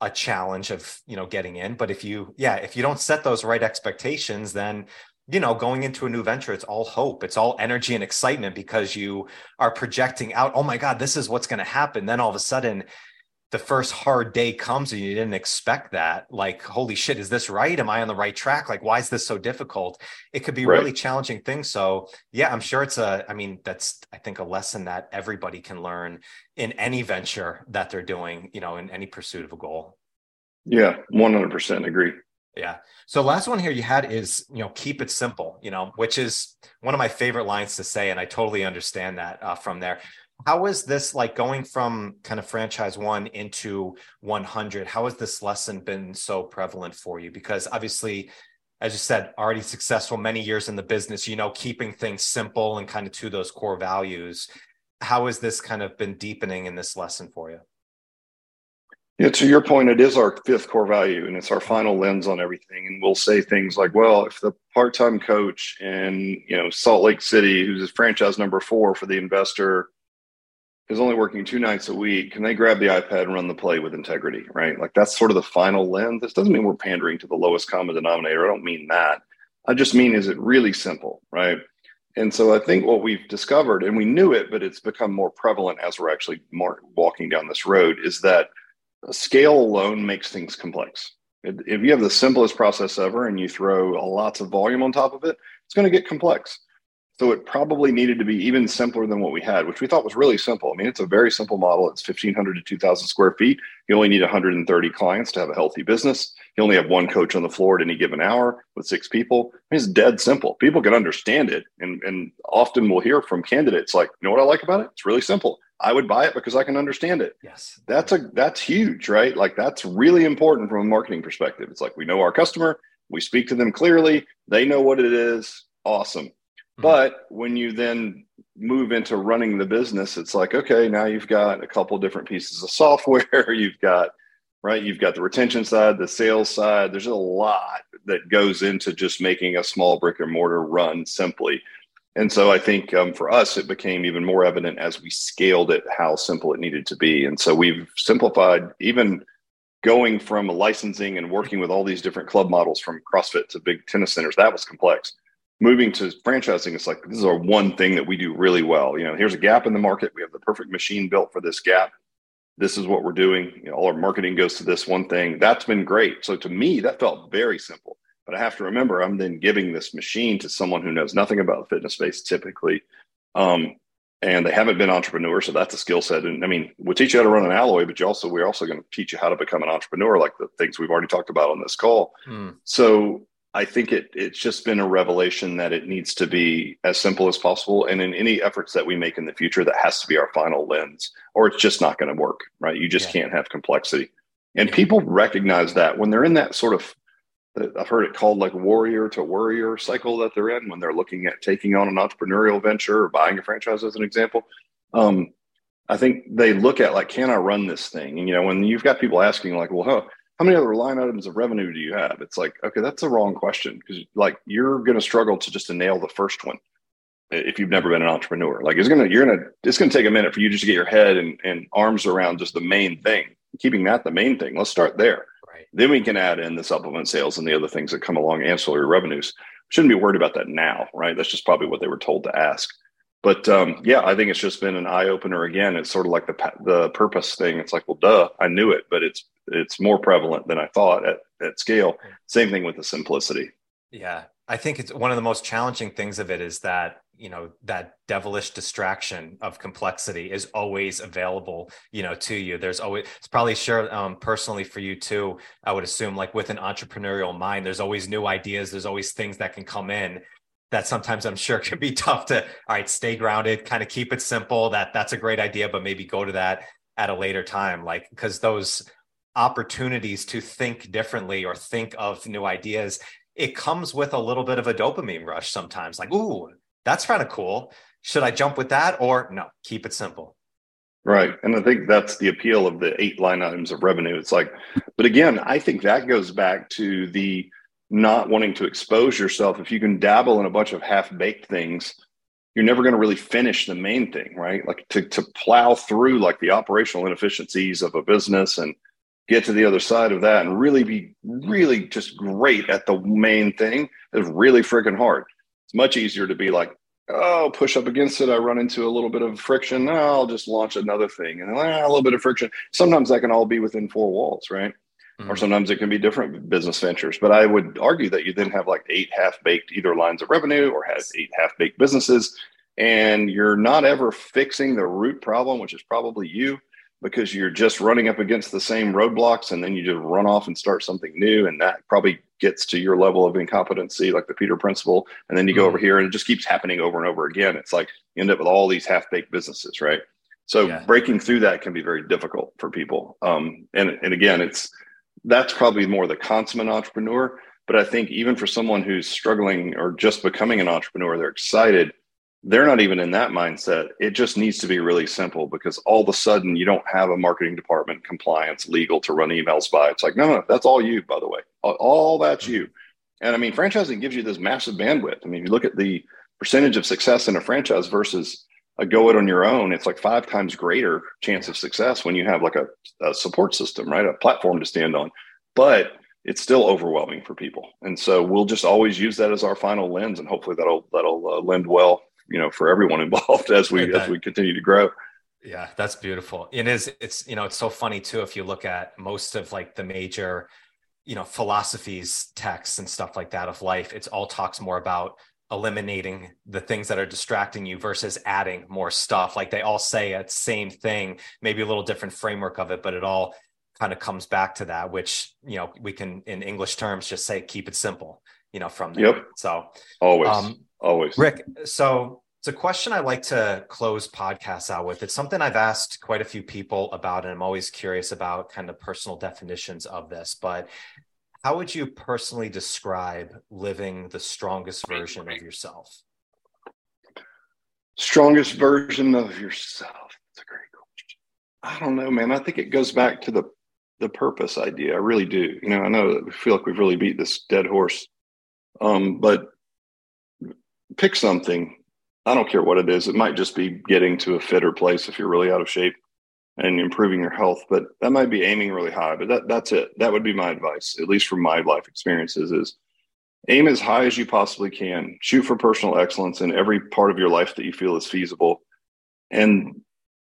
a challenge of you know getting in. But if you yeah if you don't set those right expectations then you know going into a new venture it's all hope. It's all energy and excitement because you are projecting out oh my god this is what's going to happen. Then all of a sudden the first hard day comes and you didn't expect that like holy shit is this right? Am i on the right track? Like why is this so difficult? It could be right. really challenging thing so yeah i'm sure it's a i mean that's i think a lesson that everybody can learn in any venture that they're doing you know in any pursuit of a goal. Yeah 100% agree. Yeah. So last one here you had is you know keep it simple you know which is one of my favorite lines to say and i totally understand that uh, from there how is this like going from kind of franchise one into 100 how has this lesson been so prevalent for you? Because obviously as you said already successful many years in the business you know keeping things simple and kind of to those core values. How has this kind of been deepening in this lesson for you? Yeah, to your point, it is our fifth core value and it's our final lens on everything. And we'll say things like, well, if the part-time coach in, you know, Salt Lake City, who's franchise number four for the investor, is only working two nights a week, can they grab the iPad and run the play with integrity, right? Like that's sort of the final lens. This doesn't mean we're pandering to the lowest common denominator. I don't mean that. I just mean is it really simple, right? And so I think what we've discovered, and we knew it, but it's become more prevalent as we're actually more walking down this road, is that scale alone makes things complex. If you have the simplest process ever and you throw lots of volume on top of it, it's going to get complex. So it probably needed to be even simpler than what we had, which we thought was really simple. I mean, it's a very simple model. It's 1,500 to 2,000 square feet. You only need 130 clients to have a healthy business. You only have one coach on the floor at any given hour with six people. I mean, it's dead simple. People can understand it. And, and often we'll hear from candidates like, you know what I like about it? It's really simple. I would buy it because I can understand it. Yes. That's a that's huge, right? Like that's really important from a marketing perspective. It's like we know our customer, we speak to them clearly, they know what it is. Awesome Mm-hmm. But when you then move into running the business, it's like, okay, now you've got a couple different pieces of software. you've got, right, you've got the retention side, the sales side. There's a lot that goes into just making a small brick and mortar run simply. And so I think um, for us, it became even more evident as we scaled it how simple it needed to be. And so we've simplified even going from licensing and working with all these different club models from CrossFit to big tennis centers. That was complex moving to franchising, it's like this is our one thing that we do really well. You know, here's a gap in the market. We have the perfect machine built for this gap. This is what we're doing. You know, all our marketing goes to this one thing. That's been great. So to me, that felt very simple. But I have to remember, I'm then giving this machine to someone who knows nothing about the fitness space typically. Um, and they haven't been entrepreneurs, so that's a skill set. And I mean, we'll teach you how to run an alloy, but you also we're also going to teach you how to become an entrepreneur, like the things we've already talked about on this call. Mm. So I think it it's just been a revelation that it needs to be as simple as possible. And in any efforts that we make in the future, that has to be our final lens, or it's just not going to work, right? You just yeah. can't have complexity. And yeah. people recognize that when they're in that sort of I've heard it called like warrior to warrior cycle that they're in when they're looking at taking on an entrepreneurial venture or buying a franchise as an example. Um, I think they look at like, can I run this thing? And you know, when you've got people asking like, well, huh, how many other line items of revenue do you have? It's like, okay, that's a wrong question because like you're going to struggle to just to nail the first one if you've never been an entrepreneur. Like it's gonna, you're gonna, it's gonna take a minute for you just to get your head and, and arms around just the main thing, keeping that the main thing. Let's start there. Right. Then we can add in the supplement sales and the other things that come along, ancillary revenues. Shouldn't be worried about that now, right? That's just probably what they were told to ask. But um, yeah, I think it's just been an eye opener again. It's sort of like the the purpose thing. It's like, well, duh, I knew it, but it's it's more prevalent than I thought at, at scale. Same thing with the simplicity. Yeah. I think it's one of the most challenging things of it is that, you know, that devilish distraction of complexity is always available, you know, to you. There's always, it's probably sure um, personally for you too. I would assume like with an entrepreneurial mind, there's always new ideas. There's always things that can come in that sometimes I'm sure can be tough to, all right, stay grounded, kind of keep it simple. That that's a great idea, but maybe go to that at a later time. Like, because those opportunities to think differently or think of new ideas, it comes with a little bit of a dopamine rush sometimes. Like, ooh, that's kind of cool. Should I jump with that or no? Keep it simple. Right. And I think that's the appeal of the eight line items of revenue. It's like, but again, I think that goes back to the not wanting to expose yourself. If you can dabble in a bunch of half baked things, you're never going to really finish the main thing, right? Like to, to plow through like the operational inefficiencies of a business and get to the other side of that and really be really just great at the main thing is really freaking hard. It's much easier to be like, oh, push up against it. I run into a little bit of friction. Oh, I'll just launch another thing. And ah, a little bit of friction. Sometimes that can all be within four walls, right? Mm-hmm. Or sometimes it can be different business ventures. But I would argue that you then have like eight half baked either lines of revenue or has eight half baked businesses. And you're not ever fixing the root problem, which is probably you because you're just running up against the same roadblocks and then you just run off and start something new and that probably gets to your level of incompetency like the peter principle and then you go mm-hmm. over here and it just keeps happening over and over again it's like you end up with all these half-baked businesses right so yeah. breaking through that can be very difficult for people um, and, and again it's that's probably more the consummate entrepreneur but i think even for someone who's struggling or just becoming an entrepreneur they're excited they're not even in that mindset. It just needs to be really simple because all of a sudden you don't have a marketing department, compliance, legal to run emails by. It's like, no, no, that's all you, by the way. All, that's you. And I mean, franchising gives you this massive bandwidth. I mean, if you look at the percentage of success in a franchise versus a go it on your own, it's like five times greater chance of success when you have like a, a support system, right? A platform to stand on. But it's still overwhelming for people. And so we'll just always use that as our final lens and hopefully that'll that'll uh, lend well you know for everyone involved as we as we continue to grow yeah that's beautiful it is it's you know it's so funny too if you look at most of like the major you know philosophies texts and stuff like that of life it's all talks more about eliminating the things that are distracting you versus adding more stuff like they all say a same thing maybe a little different framework of it but it all kind of comes back to that which you know we can in english terms just say keep it simple you know from there yep. so always um, Always. Rick, so it's a question I like to close podcasts out with. It's something I've asked quite a few people about, and I'm always curious about kind of personal definitions of this. But how would you personally describe living the strongest version of yourself? Strongest version of yourself. That's a great question. I don't know, man. I think it goes back to the the purpose idea. I really do. You know, I know that we feel like we've really beat this dead horse. Um, but pick something. I don't care what it is. It might just be getting to a fitter place if you're really out of shape and improving your health, but that might be aiming really high. But that that's it. That would be my advice, at least from my life experiences, is aim as high as you possibly can. Shoot for personal excellence in every part of your life that you feel is feasible. And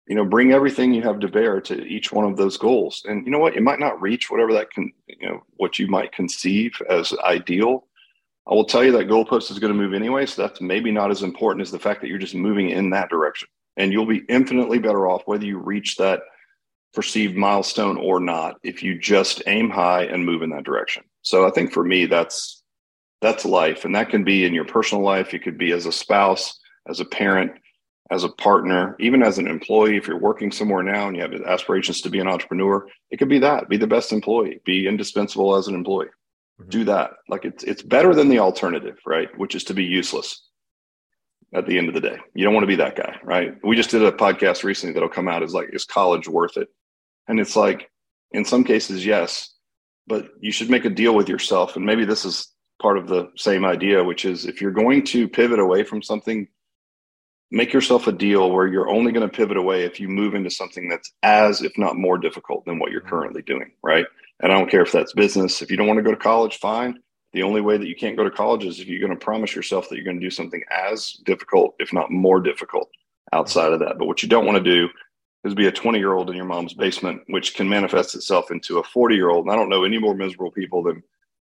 you know, bring everything you have to bear to each one of those goals. And you know what? You might not reach whatever that can, you know, what you might conceive as ideal, I will tell you that goalpost is going to move anyway. So that's maybe not as important as the fact that you're just moving in that direction. And you'll be infinitely better off whether you reach that perceived milestone or not if you just aim high and move in that direction. So I think for me, that's that's life. And that can be in your personal life. It could be as a spouse, as a parent, as a partner, even as an employee. If you're working somewhere now and you have aspirations to be an entrepreneur, it could be that. Be the best employee, be indispensable as an employee mm-hmm. do that. Like it's it's better than the alternative, right? Which is to be useless at the end of the day. You don't want to be that guy, right? We just did a podcast recently that'll come out as like, is college worth it? And it's like, in some cases, yes, but you should make a deal with yourself. And maybe this is part of the same idea, which is if you're going to pivot away from something, make yourself a deal where you're only going to pivot away if you move into something that's as, if not more difficult than what you're mm-hmm. currently doing, right? And I don't care if that's business. If you don't want to go to college, fine. The only way that you can't go to college is if you're going to promise yourself that you're going to do something as difficult, if not more difficult, outside of that. But what you don't want to do is be a 20 year old in your mom's basement, which can manifest itself into a 40 year old. And I don't know any more miserable people than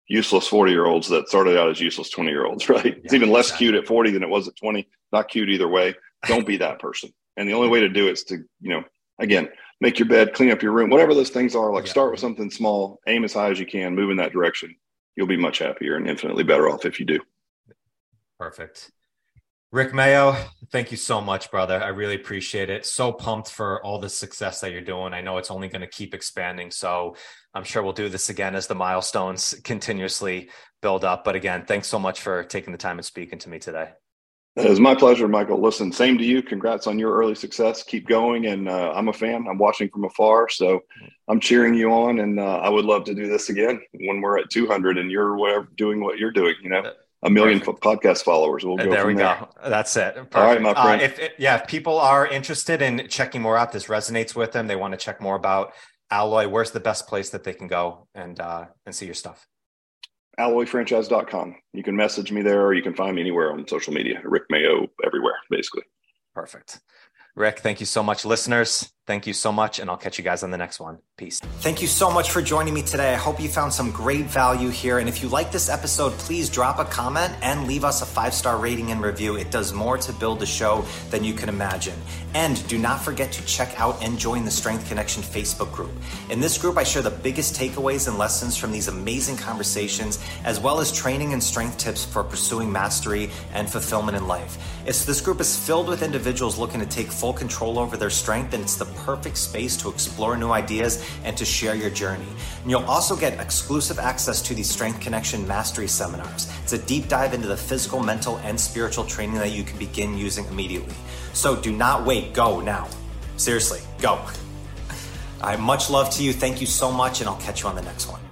useless 40 year olds that started out as useless 20 year olds, right? Yeah, it's even less exactly. cute at 40 than it was at 20. Not cute either way. Don't be that person. And the only way to do it is to, you know, again, make your bed, clean up your room, whatever those things are. Like yeah. start with something small, aim as high as you can, move in that direction. You'll be much happier and infinitely better off if you do. Perfect. Rick Mayo, thank you so much, brother. I really appreciate it. So pumped for all the success that you're doing. I know it's only going to keep expanding. So I'm sure we'll do this again as the milestones continuously build up. But again, thanks so much for taking the time and speaking to me today. It was my pleasure, Michael. Listen, same to you. Congrats on your early success. Keep going. And uh, I'm a fan. I'm watching from afar. So I'm cheering you on. And uh, I would love to do this again when we're at 200 and you're whatever, doing what you're doing, you know? A million Perfect. podcast followers. We'll go. There we there. go. That's it. Perfect. All right, my uh, friend. Uh, if, yeah, if people are interested in checking more out, this resonates with them. They want to check more about Alloy. Where's the best place that they can go and uh, and see your stuff? alloyfranchise.com. You can message me there or you can find me anywhere on social media. Rick Mayo everywhere, basically. Perfect. Rick, thank you so much, listeners. Thank you so much, and I'll catch you guys on the next one. Peace. Thank you so much for joining me today. I hope you found some great value here. And if you like this episode, please drop a comment and leave us a five star rating and review. It does more to build the show than you can imagine. And do not forget to check out and join the Strength Connection Facebook group. In this group, I share the biggest takeaways and lessons from these amazing conversations, as well as training and strength tips for pursuing mastery and fulfillment in life. This group is filled with individuals looking to take full control over their strength, and it's the perfect space to explore new ideas and to share your journey. And you'll also get exclusive access to the Strength Connection Mastery seminars. It's a deep dive into the physical, mental, and spiritual training that you can begin using immediately. So do not wait, go now. Seriously, go. I much love to you. Thank you so much, and I'll catch you on the next one.